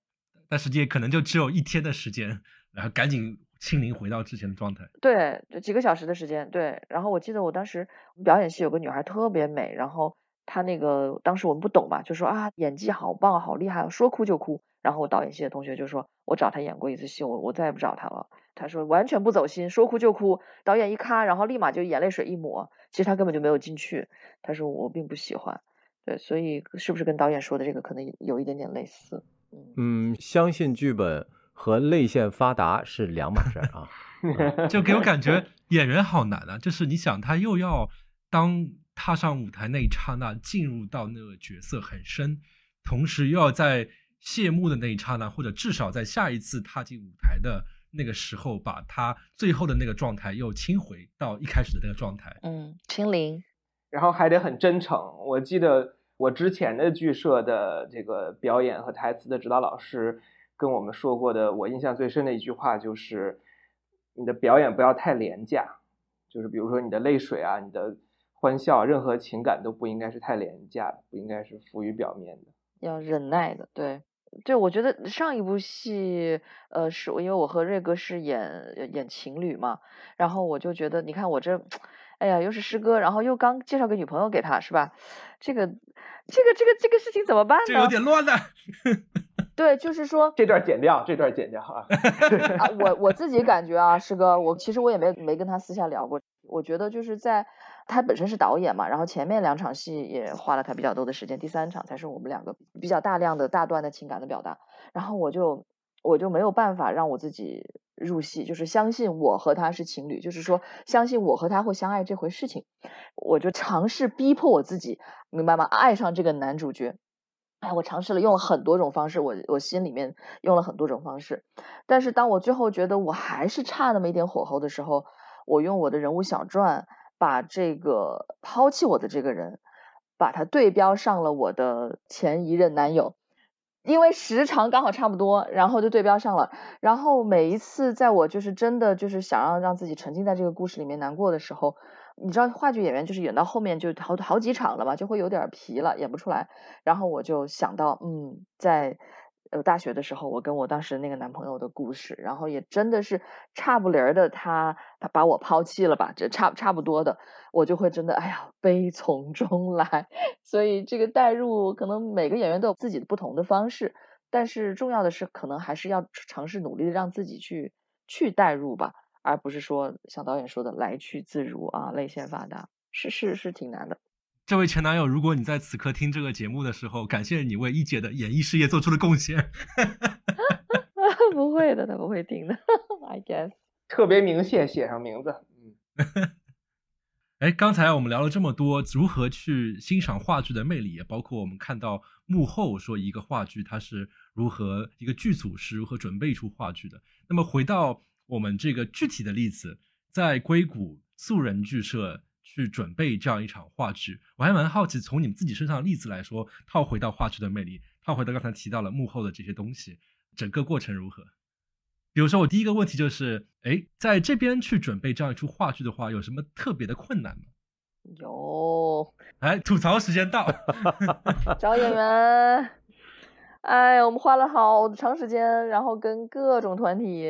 但实际可能就只有一天的时间，然后赶紧清零回到之前的状态。对，就几个小时的时间。对，然后我记得我当时表演系有个女孩特别美，然后她那个当时我们不懂嘛，就说啊演技好棒，好厉害，说哭就哭。然后我导演系的同学就说，我找她演过一次戏，我我再也不找她了。她说完全不走心，说哭就哭，导演一咔，然后立马就眼泪水一抹，其实她根本就没有进去。她说我并不喜欢，对，所以是不是跟导演说的这个可能有一点点类似？嗯，相信剧本和泪腺发达是两码事啊。就给我感觉演员好难啊，就是你想他又要当踏上舞台那一刹那进入到那个角色很深，同时又要在谢幕的那一刹那，或者至少在下一次踏进舞台的那个时候，把他最后的那个状态又清回到一开始的那个状态。嗯，清零，然后还得很真诚。我记得我之前的剧社的这个表演和台词的指导老师跟我们说过的，我印象最深的一句话就是。你的表演不要太廉价，就是比如说你的泪水啊，你的欢笑，任何情感都不应该是太廉价的，不应该是浮于表面的，要忍耐的。对，对，我觉得上一部戏，呃，是因为我和瑞哥是演演情侣嘛，然后我就觉得，你看我这，哎呀，又是师哥，然后又刚介绍个女朋友给他，是吧？这个，这个，这个，这个事情怎么办呢？这有点乱了。对，就是说这段剪掉，这段剪掉啊！啊，我我自己感觉啊，师哥，我其实我也没没跟他私下聊过。我觉得就是在他本身是导演嘛，然后前面两场戏也花了他比较多的时间，第三场才是我们两个比较大量的大段的情感的表达。然后我就我就没有办法让我自己入戏，就是相信我和他是情侣，就是说相信我和他会相爱这回事情。我就尝试逼迫我自己，明白吗？爱上这个男主角。哎，我尝试了用了很多种方式，我我心里面用了很多种方式，但是当我最后觉得我还是差那么一点火候的时候，我用我的人物小传把这个抛弃我的这个人，把他对标上了我的前一任男友，因为时长刚好差不多，然后就对标上了。然后每一次在我就是真的就是想要让自己沉浸在这个故事里面难过的时候。你知道话剧演员就是演到后面就好好几场了嘛，就会有点皮了，演不出来。然后我就想到，嗯，在呃大学的时候，我跟我当时那个男朋友的故事，然后也真的是差不离儿的，他他把我抛弃了吧，这差差不多的，我就会真的哎呀悲从中来。所以这个代入可能每个演员都有自己的不同的方式，但是重要的是可能还是要尝试努力的让自己去去代入吧。而不是说像导演说的来去自如啊，泪腺发达，是是是挺难的。这位前男友，如果你在此刻听这个节目的时候，感谢你为一姐的演艺事业做出的贡献。不会的，他不会听的。I guess 特别明显写上名字。嗯。哎，刚才我们聊了这么多，如何去欣赏话剧的魅力，也包括我们看到幕后说一个话剧它是如何，一个剧组是如何准备出话剧的。那么回到。我们这个具体的例子，在硅谷素人剧社去准备这样一场话剧，我还蛮好奇，从你们自己身上的例子来说，套回到话剧的魅力，套回到刚才提到了幕后的这些东西，整个过程如何？比如说，我第一个问题就是，哎，在这边去准备这样一出话剧的话，有什么特别的困难吗？有，哎，吐槽时间到，找演员，哎，我们花了好长时间，然后跟各种团体。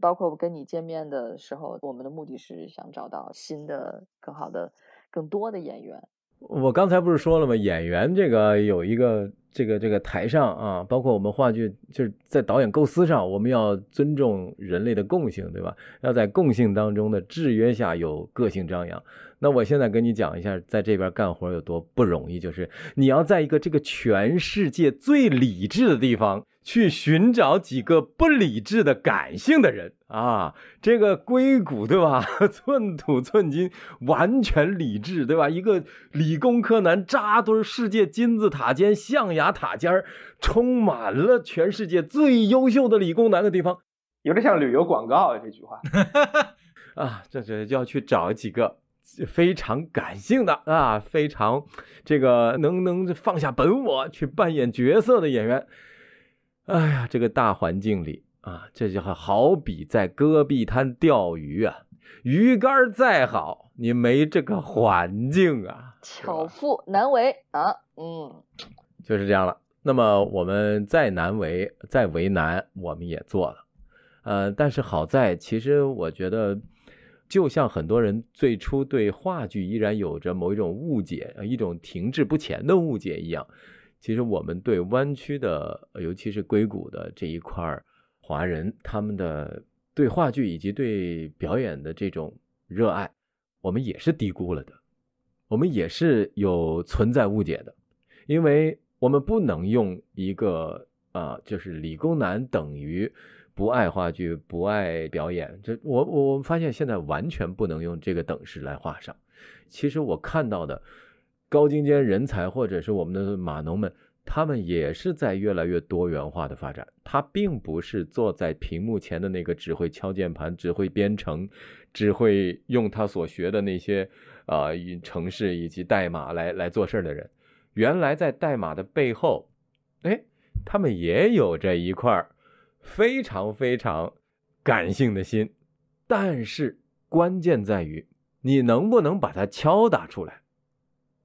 包括我跟你见面的时候，我们的目的是想找到新的、更好的、更多的演员。我刚才不是说了吗？演员这个有一个这个这个台上啊，包括我们话剧，就是在导演构思上，我们要尊重人类的共性，对吧？要在共性当中的制约下有个性张扬。那我现在跟你讲一下，在这边干活有多不容易，就是你要在一个这个全世界最理智的地方。去寻找几个不理智的感性的人啊，这个硅谷对吧？寸土寸金，完全理智对吧？一个理工科男扎堆世界金字塔尖、象牙塔尖儿，充满了全世界最优秀的理工男的地方，有点像旅游广告啊！这句话 啊，这这就要去找几个非常感性的啊，非常这个能能放下本我去扮演角色的演员。哎呀，这个大环境里啊，这就好比在戈壁滩钓鱼啊，鱼竿再好，你没这个环境啊，巧妇难为啊，嗯，就是这样了。那么我们再难为，再为难，我们也做了。呃，但是好在，其实我觉得，就像很多人最初对话剧依然有着某一种误解，一种停滞不前的误解一样。其实我们对湾区的，尤其是硅谷的这一块儿华人，他们的对话剧以及对表演的这种热爱，我们也是低估了的，我们也是有存在误解的，因为我们不能用一个啊、就是理工男等于不爱话剧、不爱表演，这我我我们发现现在完全不能用这个等式来画上。其实我看到的高精尖人才，或者是我们的码农们，他们也是在越来越多元化的发展。他并不是坐在屏幕前的那个只会敲键盘、只会编程、只会用他所学的那些啊、呃程式以及代码来来做事儿的人。原来在代码的背后，哎，他们也有着一块非常非常感性的心，但是关键在于你能不能把它敲打出来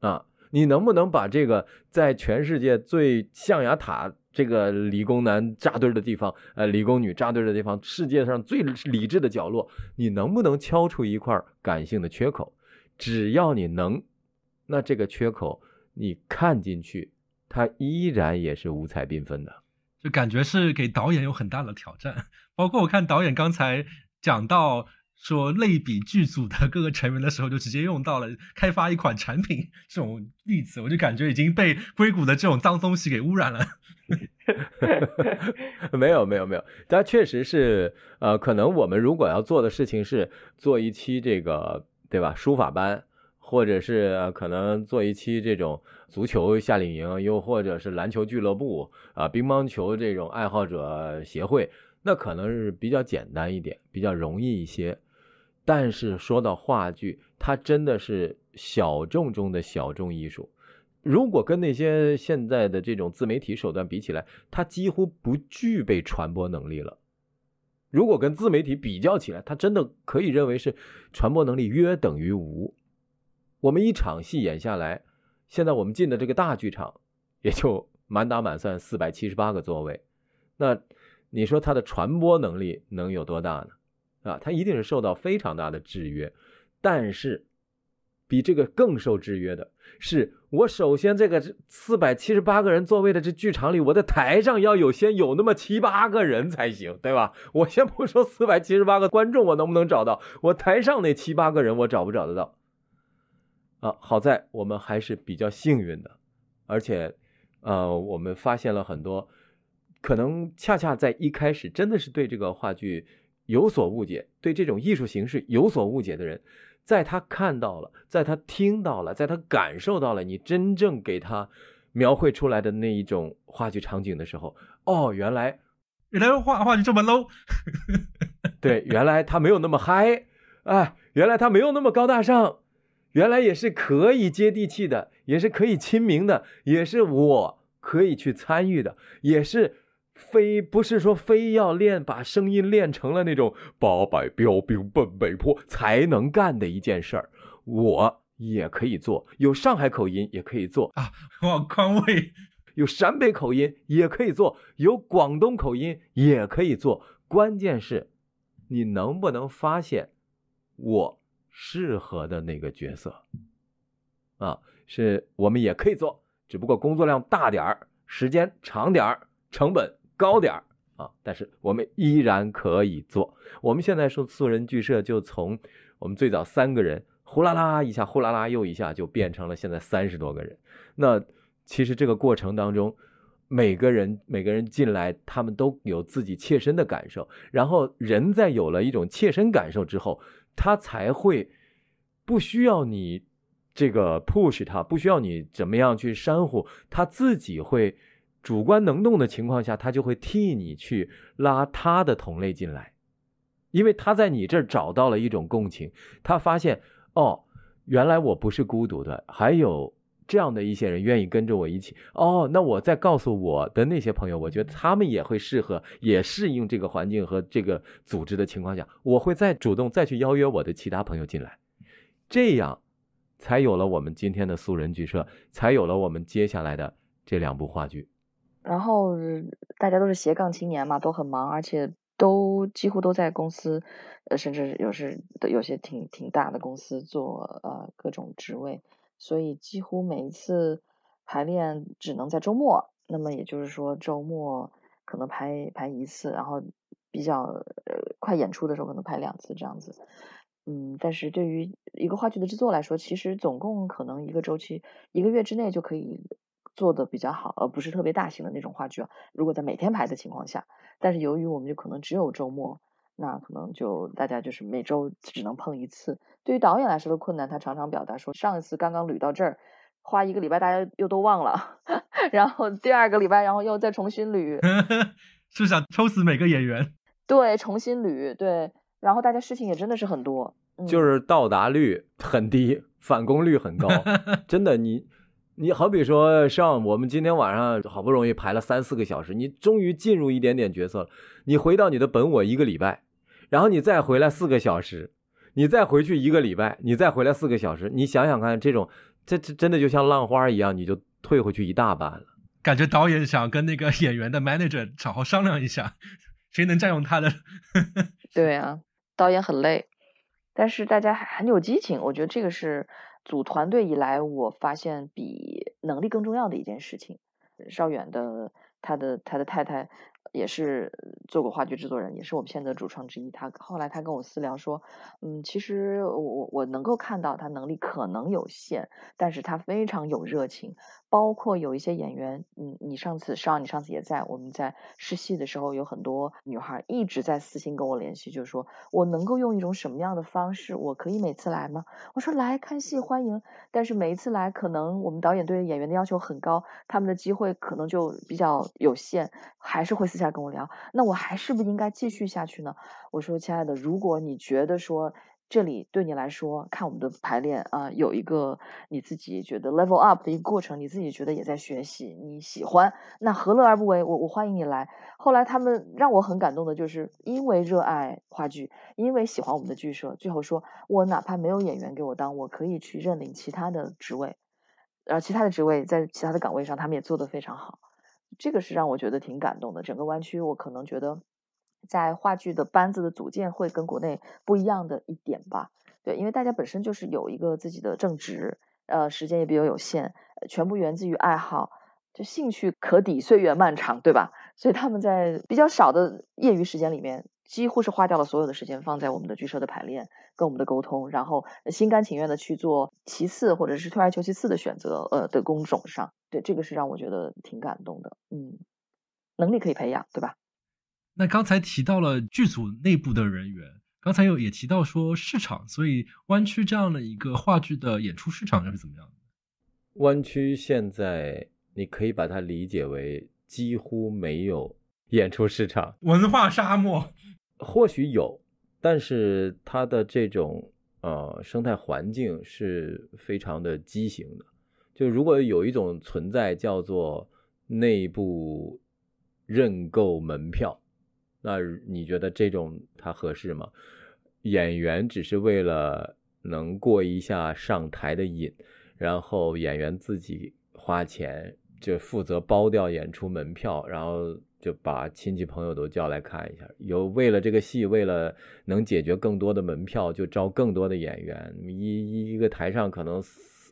啊？你能不能把这个在全世界最象牙塔这个理工男扎堆的地方，呃，理工女扎堆的地方，世界上最理智的角落，你能不能敲出一块感性的缺口？只要你能，那这个缺口你看进去，它依然也是五彩缤纷的。就感觉是给导演有很大的挑战。包括我看导演刚才讲到说类比剧组的各个成员的时候，就直接用到了开发一款产品这种例子，我就感觉已经被硅谷的这种脏东西给污染了。没有没有没有，它确实是呃，可能我们如果要做的事情是做一期这个对吧书法班，或者是、可能做一期这种足球夏令营，又或者是篮球俱乐部啊、乒乓球这种爱好者协会，那可能是比较简单一点，比较容易一些。但是说到话剧，它真的是小众中的小众艺术。如果跟那些现在的这种自媒体手段比起来，它几乎不具备传播能力了。如果跟自媒体比较起来，它真的可以认为是传播能力约等于无。我们一场戏演下来，现在我们进的这个大剧场，也就满打满算四百七十八个座位，那你说它的传播能力能有多大呢？啊，他一定是受到非常大的制约，但是比这个更受制约的是，我首先这个四百七十八个人座位的这剧场里，我的台上要有先有那么七八个人才行，对吧？我先不说四百七十八个观众我能不能找到，我台上那七八个人我找不找得到？啊，好在我们还是比较幸运的，而且，呃，我们发现了很多可能恰恰在一开始真的是对这个话剧有所误解，对这种艺术形式有所误解的人，在他看到了，在他听到了，在他感受到了你真正给他描绘出来的那一种话剧场景的时候，哦，原来原来话话剧这么 low，对，原来他没有那么嗨，哎，原来他没有那么高大上，原来也是可以接地气的，也是可以亲民的，也是我可以去参与的，也是非不是说非要练把声音练成了那种八百标兵奔北坡才能干的一件事儿，我也可以做，有上海口音也可以做，啊，我，宽慰。有陕北口音也可以做，有广东口音也可以做，关键是，你能不能发现我适合的那个角色？啊，是我们也可以做，只不过工作量大点儿，时间长点儿，成本高点儿啊，但是我们依然可以做。我们现在说素人剧社，就从我们最早三个人，呼啦啦一下，呼啦啦又一下，就变成了现在三十多个人。那其实这个过程当中，每个人每个人进来，他们都有自己切身的感受。然后人在有了一种切身感受之后，他才会不需要你这个 push 他，不需要你怎么样去煽乎，他自己会主观能动的情况下，他就会替你去拉他的同类进来，因为他在你这儿找到了一种共情，他发现哦，原来我不是孤独的，还有。这样的一些人愿意跟着我一起哦，那我再告诉我的那些朋友，我觉得他们也会适合，也适应这个环境和这个组织的情况下，我会再主动再去邀约我的其他朋友进来，这样才有了我们今天的素人剧社，才有了我们接下来的这两部话剧。然后大家都是斜杠青年嘛，都很忙，而且都几乎都在公司，呃，甚至有时有些挺挺大的公司做呃各种职位。所以几乎每一次排练只能在周末，那么也就是说周末可能排排一次，然后比较呃快演出的时候可能排两次这样子。嗯，但是对于一个话剧的制作来说，其实总共可能一个周期一个月之内就可以做的比较好，而不是特别大型的那种话剧。如果在每天排的情况下，但是由于我们就可能只有周末，那可能就大家就是每周只能碰一次。对于导演来说的困难，他常常表达说，上一次刚刚捋到这儿，花一个礼拜大家又都忘了，然后第二个礼拜，然后又再重新捋，是想抽死每个演员。对，重新捋，对。然后大家事情也真的是很多，就是到达率很低，返工率很高。真的，你你好比说上我们今天晚上好不容易排了三四个小时，你终于进入一点点角色了，你回到你的本我一个礼拜，然后你再回来四个小时，你再回去一个礼拜，你再回来四个小时，你想想看，这种这这真的就像浪花一样，你就退回去一大半了。感觉导演想跟那个演员的 manager 好好商量一下，谁能占用他的？对啊。导演很累，但是大家很有激情。我觉得这个是组团队以来我发现比能力更重要的一件事情。邵远的他的他的太太也是做过话剧制作人，也是我们现在的主创之一。他后来他跟我私聊说，嗯，其实我我我能够看到他能力可能有限，但是他非常有热情。包括有一些演员，你你上次上你上次也在我们在试戏的时候，有很多女孩一直在私信跟我联系，就是说我能够用一种什么样的方式，我可以每次来吗？我说来看戏欢迎，但是每一次来可能我们导演对演员的要求很高，他们的机会可能就比较有限，还是会私下跟我聊。那我还是不应该继续下去呢？我说亲爱的，如果你觉得说。这里对你来说，看我们的排练啊，有一个你自己觉得 level up 的一个过程，你自己觉得也在学习，你喜欢，那何乐而不为？我我欢迎你来。后来他们让我很感动的就是，因为热爱话剧，因为喜欢我们的剧社，最后说我哪怕没有演员给我当，我可以去认领其他的职位，然后其他的职位在其他的岗位上，他们也做得非常好。这个是让我觉得挺感动的。整个湾区，我可能觉得。在话剧的班子的组建会跟国内不一样的一点吧，对，因为大家本身就是有一个自己的正职，呃，时间也比较有限，全部源自于爱好，就兴趣可抵岁月漫长，对吧？所以他们在比较少的业余时间里面，几乎是花掉了所有的时间放在我们的剧社的排练跟我们的沟通，然后心甘情愿的去做其次或者是退而求其次的选择，呃的工种上，对，这个是让我觉得挺感动的，嗯，能力可以培养，对吧？那刚才提到了剧组内部的人员，刚才有也提到说市场，所以湾区这样的一个话剧的演出市场又是怎么样的？湾区现在你可以把它理解为几乎没有演出市场，文化沙漠。或许有，但是它的这种呃生态环境是非常的畸形的。就如果有一种存在叫做内部认购门票。那你觉得这种它合适吗？演员只是为了能过一下上台的瘾，然后演员自己花钱就负责包掉演出门票，然后就把亲戚朋友都叫来看一下。有为了这个戏，为了能解决更多的门票，就招更多的演员。一一个台上可能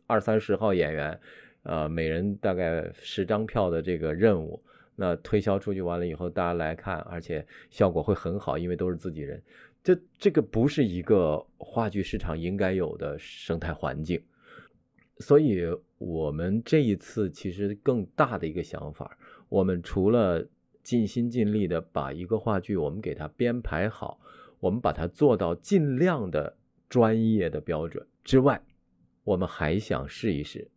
二三十号演员，呃，每人大概十张票的这个任务。那推销出去完了以后，大家来看，而且效果会很好，因为都是自己人。这这个不是一个话剧市场应该有的生态环境。所以，我们这一次其实更大的一个想法，我们除了尽心尽力的把一个话剧我们给它编排好，我们把它做到尽量的专业的标准之外，我们还想试一试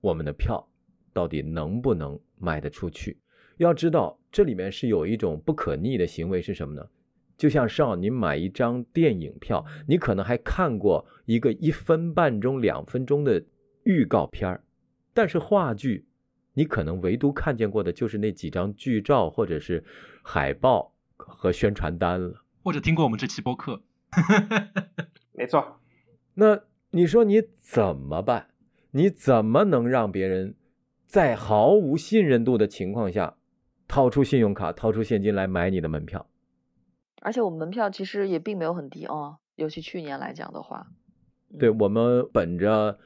我们的票到底能不能卖得出去。要知道，这里面是有一种不可逆的行为是什么呢？就像少你买一张电影票，你可能还看过一个一分半钟、两分钟的预告片儿，但是话剧，你可能唯独看见过的就是那几张剧照，或者是海报和宣传单了，或者听过我们这期播客。没错，那你说你怎么办？你怎么能让别人在毫无信任度的情况下？掏出信用卡，掏出现金来买你的门票，而且我们门票其实也并没有很低哦，尤其去年来讲的话，对我们本着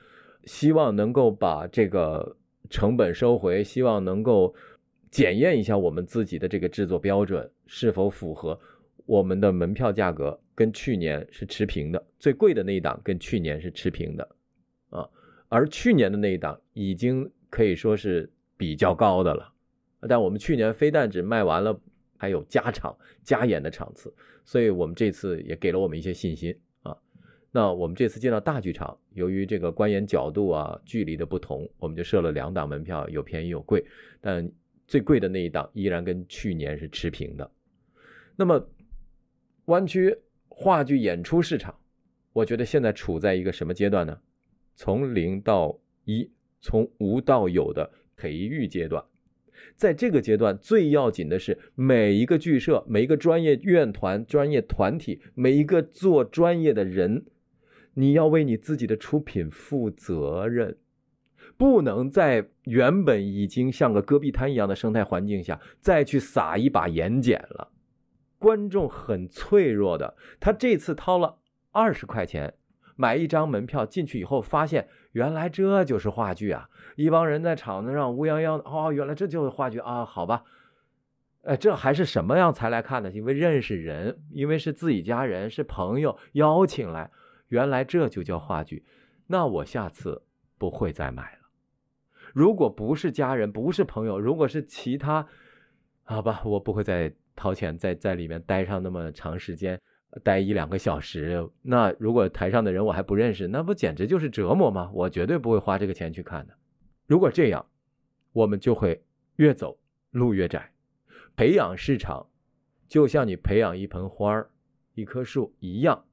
希望能够把这个成本收回，希望能够检验一下我们自己的这个制作标准是否符合我们的门票价格跟去年是持平的，最贵的那一档跟去年是持平的啊，而去年的那一档已经可以说是比较高的了，但我们去年非但只卖完了，还有加场加演的场次，所以我们这次也给了我们一些信心。那我们这次进到大剧场，由于这个观演角度啊、距离的不同，我们就设了两档门票，有便宜有贵，但最贵的那一档依然跟去年是持平的。那么，湾区话剧演出市场，我觉得现在处在一个什么阶段呢？从零到一，从无到有的培育阶段。在这个阶段，最要紧的是每一个剧社、每一个专业院团、专业团体、每一个做专业的人。你要为你自己的出品负责任，不能在原本已经像个戈壁滩一样的生态环境下再去撒一把盐碱了。观众很脆弱的，他这次掏了二十块钱买一张门票进去以后，发现原来这就是话剧啊！一帮人在场子上乌泱泱的，哦，原来这就是话剧啊！好吧，呃，这还是什么样才来看的？因为认识人，因为是自己家人，是朋友邀请来。原来这就叫话剧，那我下次不会再买了。如果不是家人，不是朋友，如果是其他，好吧，我不会再掏钱在在里面待上那么长时间，待一两个小时。那如果台上的人我还不认识，那不简直就是折磨吗？我绝对不会花这个钱去看的。如果这样，我们就会越走路越窄。培养市场，就像你培养一盆花儿、一棵树一样。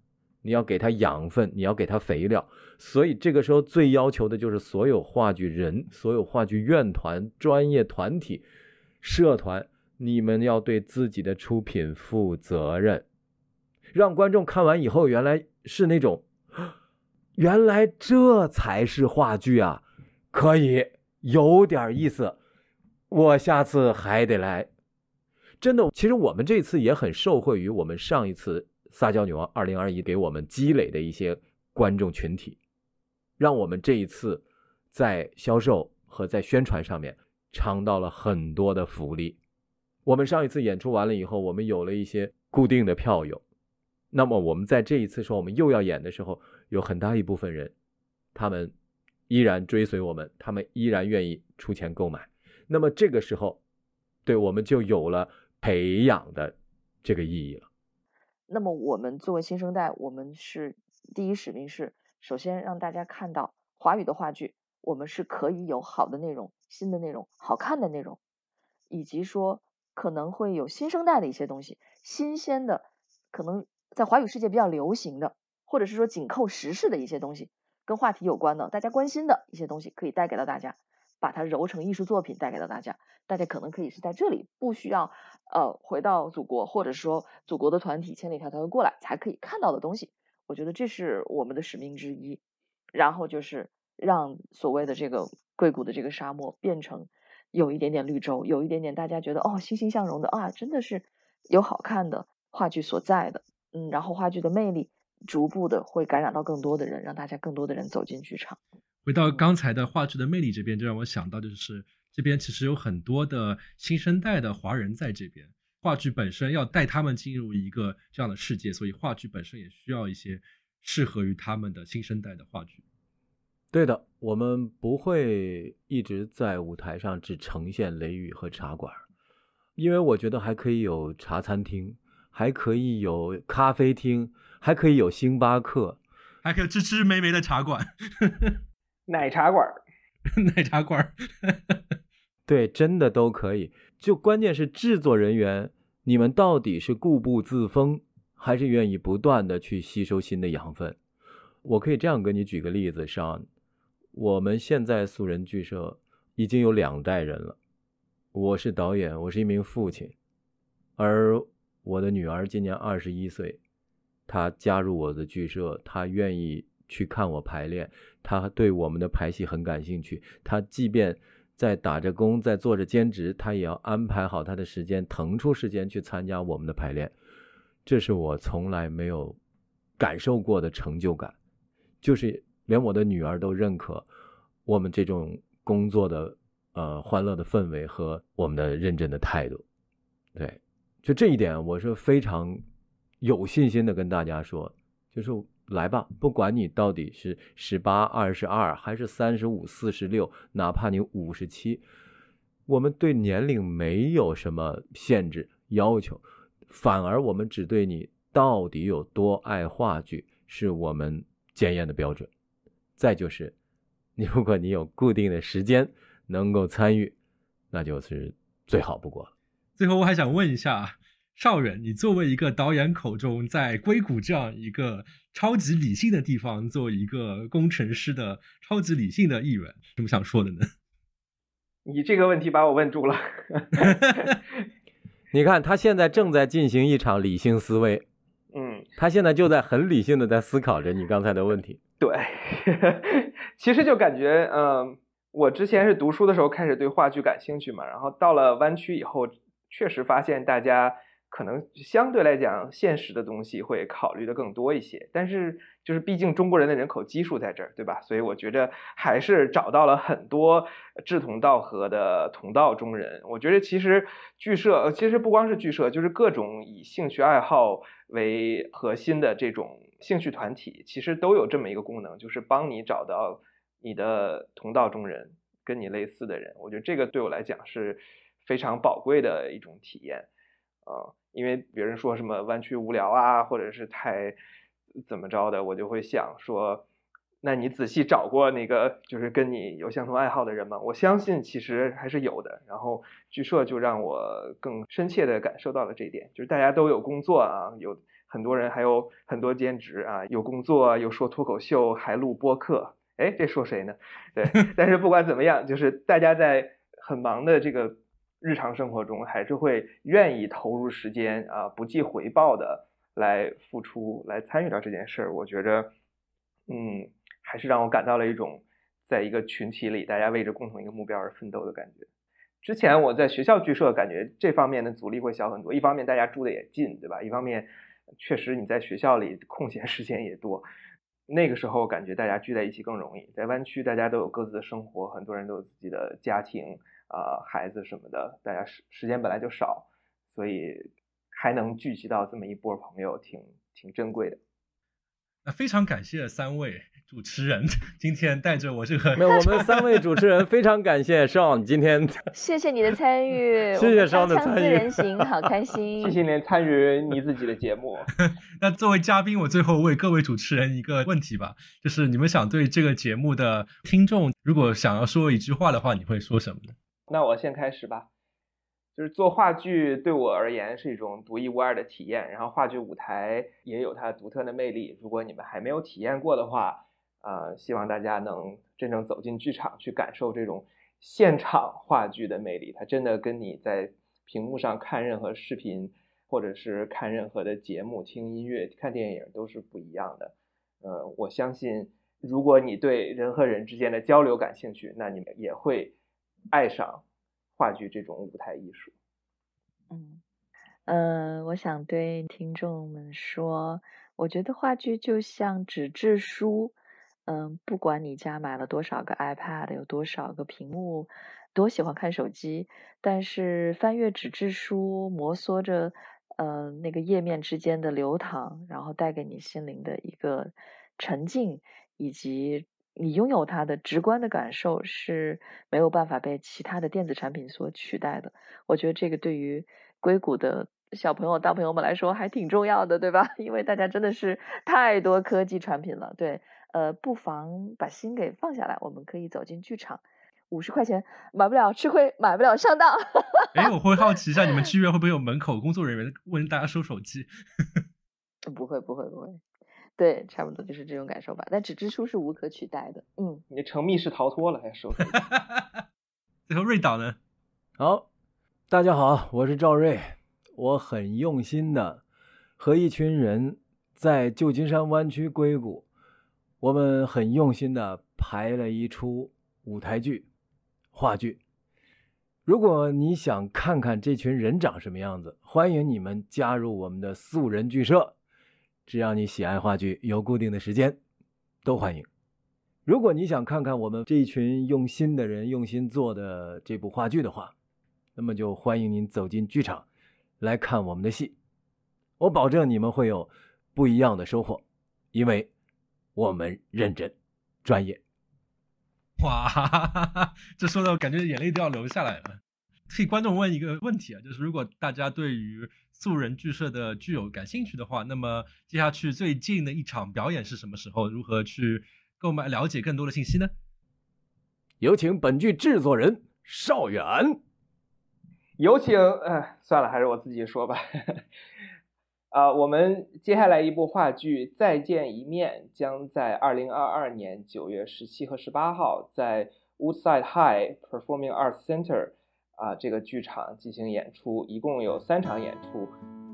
你要给它养分，你要给它肥料，所以这个时候最要求的就是所有话剧人、所有话剧院团、专业团体、社团，你们要对自己的出品负责任，让观众看完以后，原来是那种，原来这才是话剧啊，可以有点意思，我下次还得来。真的，其实我们这次也很受惠于我们上一次。撒娇女王二零二一给我们积累的一些观众群体，让我们这一次在销售和在宣传上面尝到了很多的福利。我们上一次演出完了以后，我们有了一些固定的票友，那么我们在这一次说我们又要演的时候，有很大一部分人，他们依然追随我们，他们依然愿意出钱购买。那么这个时候，对我们就有了培养的这个意义了。那么我们作为新生代，我们是第一使命是，首先让大家看到华语的话剧，我们是可以有好的内容、新的内容、好看的内容，以及说可能会有新生代的一些东西，新鲜的，可能在华语世界比较流行的，或者是说紧扣时事的一些东西，跟话题有关的，大家关心的一些东西，可以带给到大家。把它揉成艺术作品带给到大家，大家可能可以是在这里，不需要呃回到祖国，或者说祖国的团体千里迢迢的过来才可以看到的东西。我觉得这是我们的使命之一。然后就是让所谓的这个硅谷的这个沙漠变成有一点点绿洲，有一点点大家觉得哦欣欣向荣的啊，真的是有好看的话剧所在的，嗯，然后话剧的魅力逐步的会感染到更多的人，让大家更多的人走进剧场。回到刚才的话剧的魅力这边，就让我想到，就是这边其实有很多的新生代的华人在这边，话剧本身要带他们进入一个这样的世界，所以话剧本身也需要一些适合于他们的新生代的话剧。对的，我们不会一直在舞台上只呈现《雷雨》和《茶馆》，因为我觉得还可以有茶餐厅，还可以有咖啡厅，还可以有星巴克，还可以吃吃美美的茶馆。奶茶馆 奶茶馆 对，真的都可以。就关键是制作人员，你们到底是固步自封，还是愿意不断的去吸收新的养分？我可以这样跟你举个例子：上，我们现在素人剧社已经有两代人了。我是导演，我是一名父亲，而我的女儿今年二十一岁，她加入我的剧社，她愿意。去看我排练，他对我们的排戏很感兴趣。他即便在打着工，在做着兼职，他也要安排好他的时间，腾出时间去参加我们的排练。这是我从来没有感受过的成就感，就是连我的女儿都认可我们这种工作的呃欢乐的氛围和我们的认真的态度。对，就这一点，我是非常有信心的跟大家说，就是来吧，不管你到底是十八、二十二，还是三十五、四十六，哪怕你五十七，我们对年龄没有什么限制要求，反而我们只对你到底有多爱话剧是我们检验的标准。再就是，如果你有固定的时间能够参与，那就是最好不过了。最后，我还想问一下邵远，你作为一个导演口中在硅谷这样一个超级理性的地方，做一个工程师的超级理性的议员，什么想说的呢？你这个问题把我问住了。你看，他现在正在进行一场理性思维，嗯，他现在就在很理性的在思考着你刚才的问题。对，其实就感觉，嗯，我之前是读书的时候开始对话剧感兴趣嘛，然后到了湾区以后，确实发现大家可能相对来讲现实的东西会考虑的更多一些，但是就是毕竟中国人的人口基数在这儿，对吧？所以我觉得还是找到了很多志同道合的同道中人。我觉得其实剧社，其实不光是剧社，就是各种以兴趣爱好为核心的这种兴趣团体，其实都有这么一个功能，就是帮你找到你的同道中人，跟你类似的人。我觉得这个对我来讲是非常宝贵的一种体验。啊，因为别人说什么弯曲无聊啊，或者是太怎么着的，我就会想说，那你仔细找过那个就是跟你有相同爱好的人吗？我相信其实还是有的。然后剧社就让我更深切的感受到了这一点，就是大家都有工作啊，有很多人还有很多兼职啊，有工作又说脱口秀，还录播客。哎，这说谁呢？对，但是不管怎么样，就是大家在很忙的这个日常生活中，还是会愿意投入时间啊，不计回报的来付出，来参与到这件事儿。我觉着，嗯，还是让我感到了一种在一个群体里，大家为着共同一个目标而奋斗的感觉。之前我在学校剧社，感觉这方面的阻力会小很多。一方面大家住的也近，对吧？一方面确实你在学校里空闲 时间也多。那个时候感觉大家聚在一起更容易。在湾区，大家都有各自的生活，很多人都有自己的家庭啊、孩子什么的，大家时时间本来就少，所以还能聚集到这么一波朋友，挺挺珍贵的。那非常感谢三位主持人今天带着我这个没有，我们三位主持人 非常感谢 Sean 今天 谢谢你的参与，谢谢我们双的参与人行，好开心。谢谢您参与你自己的节目。那作为嘉宾，我最后为各位主持人一个问题吧，就是你们想对这个节目的听众，如果想要说一句话的话，你会说什么呢？那我先开始吧。就是做话剧对我而言是一种独一无二的体验，然后话剧舞台也有它独特的魅力。如果你们还没有体验过的话，呃，希望大家能真正走进剧场去感受这种现场话剧的魅力。它真的跟你在屏幕上看任何视频，或者是看任何的节目、听音乐、看电影都是不一样的。呃，我相信，如果你对人和人之间的交流感兴趣，那你们也会爱上话剧这种舞台艺术。嗯，呃，我想对听众们说，我觉得话剧就像纸质书，嗯，不管你家买了多少个 iPad，有多少个屏幕，多喜欢看手机，但是翻阅纸质书，摩挲着，呃，那个页面之间的流淌，然后带给你心灵的一个沉静，以及你拥有它的直观的感受是没有办法被其他的电子产品所取代的。我觉得这个对于硅谷的小朋友、大朋友们来说还挺重要的，对吧？因为大家真的是太多科技产品了，对，呃，不妨把心给放下来，我们可以走进剧场，五十块钱买不了吃亏，买不了上当。哎，我会好奇一下，你们 剧院会不会有门口工作人员问大家收手机？不会，不会，不会。对，差不多就是这种感受吧。但纸质书是无可取代的。嗯，你成密室逃脱了还收手机？最后瑞导呢？好，大家好，我是赵瑞，我很用心的和一群人在旧金山湾区硅谷，我们很用心的排了一出舞台剧、话剧。如果你想看看这群人长什么样子，欢迎你们加入我们的素人剧社。只要你喜爱话剧，有固定的时间，都欢迎。如果你想看看我们这一群用心的人用心做的这部话剧的话，那么就欢迎您走进剧场来看我们的戏。我保证你们会有不一样的收获，因为我们认真、专业。哇，这说的我感觉眼泪都要流下来了。替观众问一个问题啊，就是如果大家对于素人剧社的剧友感兴趣的话，那么接下去最近的一场表演是什么时候？如何去？购买了解更多的信息呢？有请本剧制作人邵远。有请，呃，算了，还是我自己说吧。啊，我们接下来一部话剧《再见一面》将在二零二二年九月十七和十八号在 Woodside High Performing Arts Center 啊这个剧场进行演出，一共有三场演出。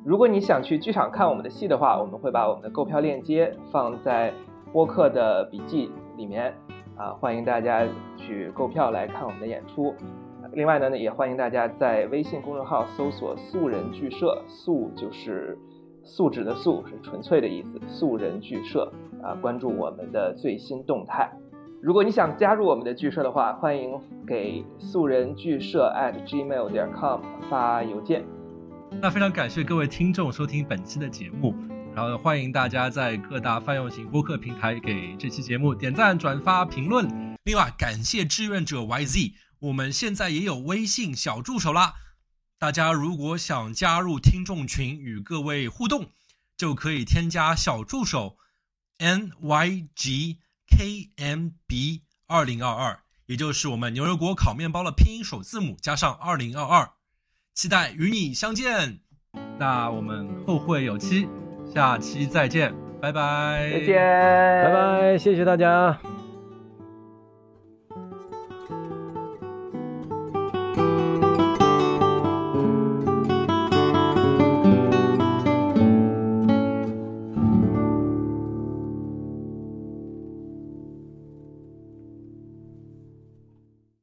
如果你想去剧场看我们的戏的话，我们会把我们的购票链接放在。播客的笔记里面啊，欢迎大家去购票来看我们的演出。另外呢，也欢迎大家在微信公众号搜索“素人剧社”，素就是素质的素，是纯粹的意思。素人剧社啊，关注我们的最新动态。如果你想加入我们的剧社的话，欢迎给素人剧社 at gmail 点 com 发邮件。那非常感谢各位听众收听本期的节目。然后欢迎大家在各大泛用型播客平台给这期节目点赞、转发、评论。另外，感谢志愿者 YZ，我们现在也有微信小助手啦。大家如果想加入听众群与各位互动，就可以添加小助手 N Y G NYGKMB 二零二二，也就是我们牛油果烤面包的拼音首字母加上二零二二。期待与你相见。那我们后会有期。下期再见，拜拜！再见，拜拜！谢谢大家。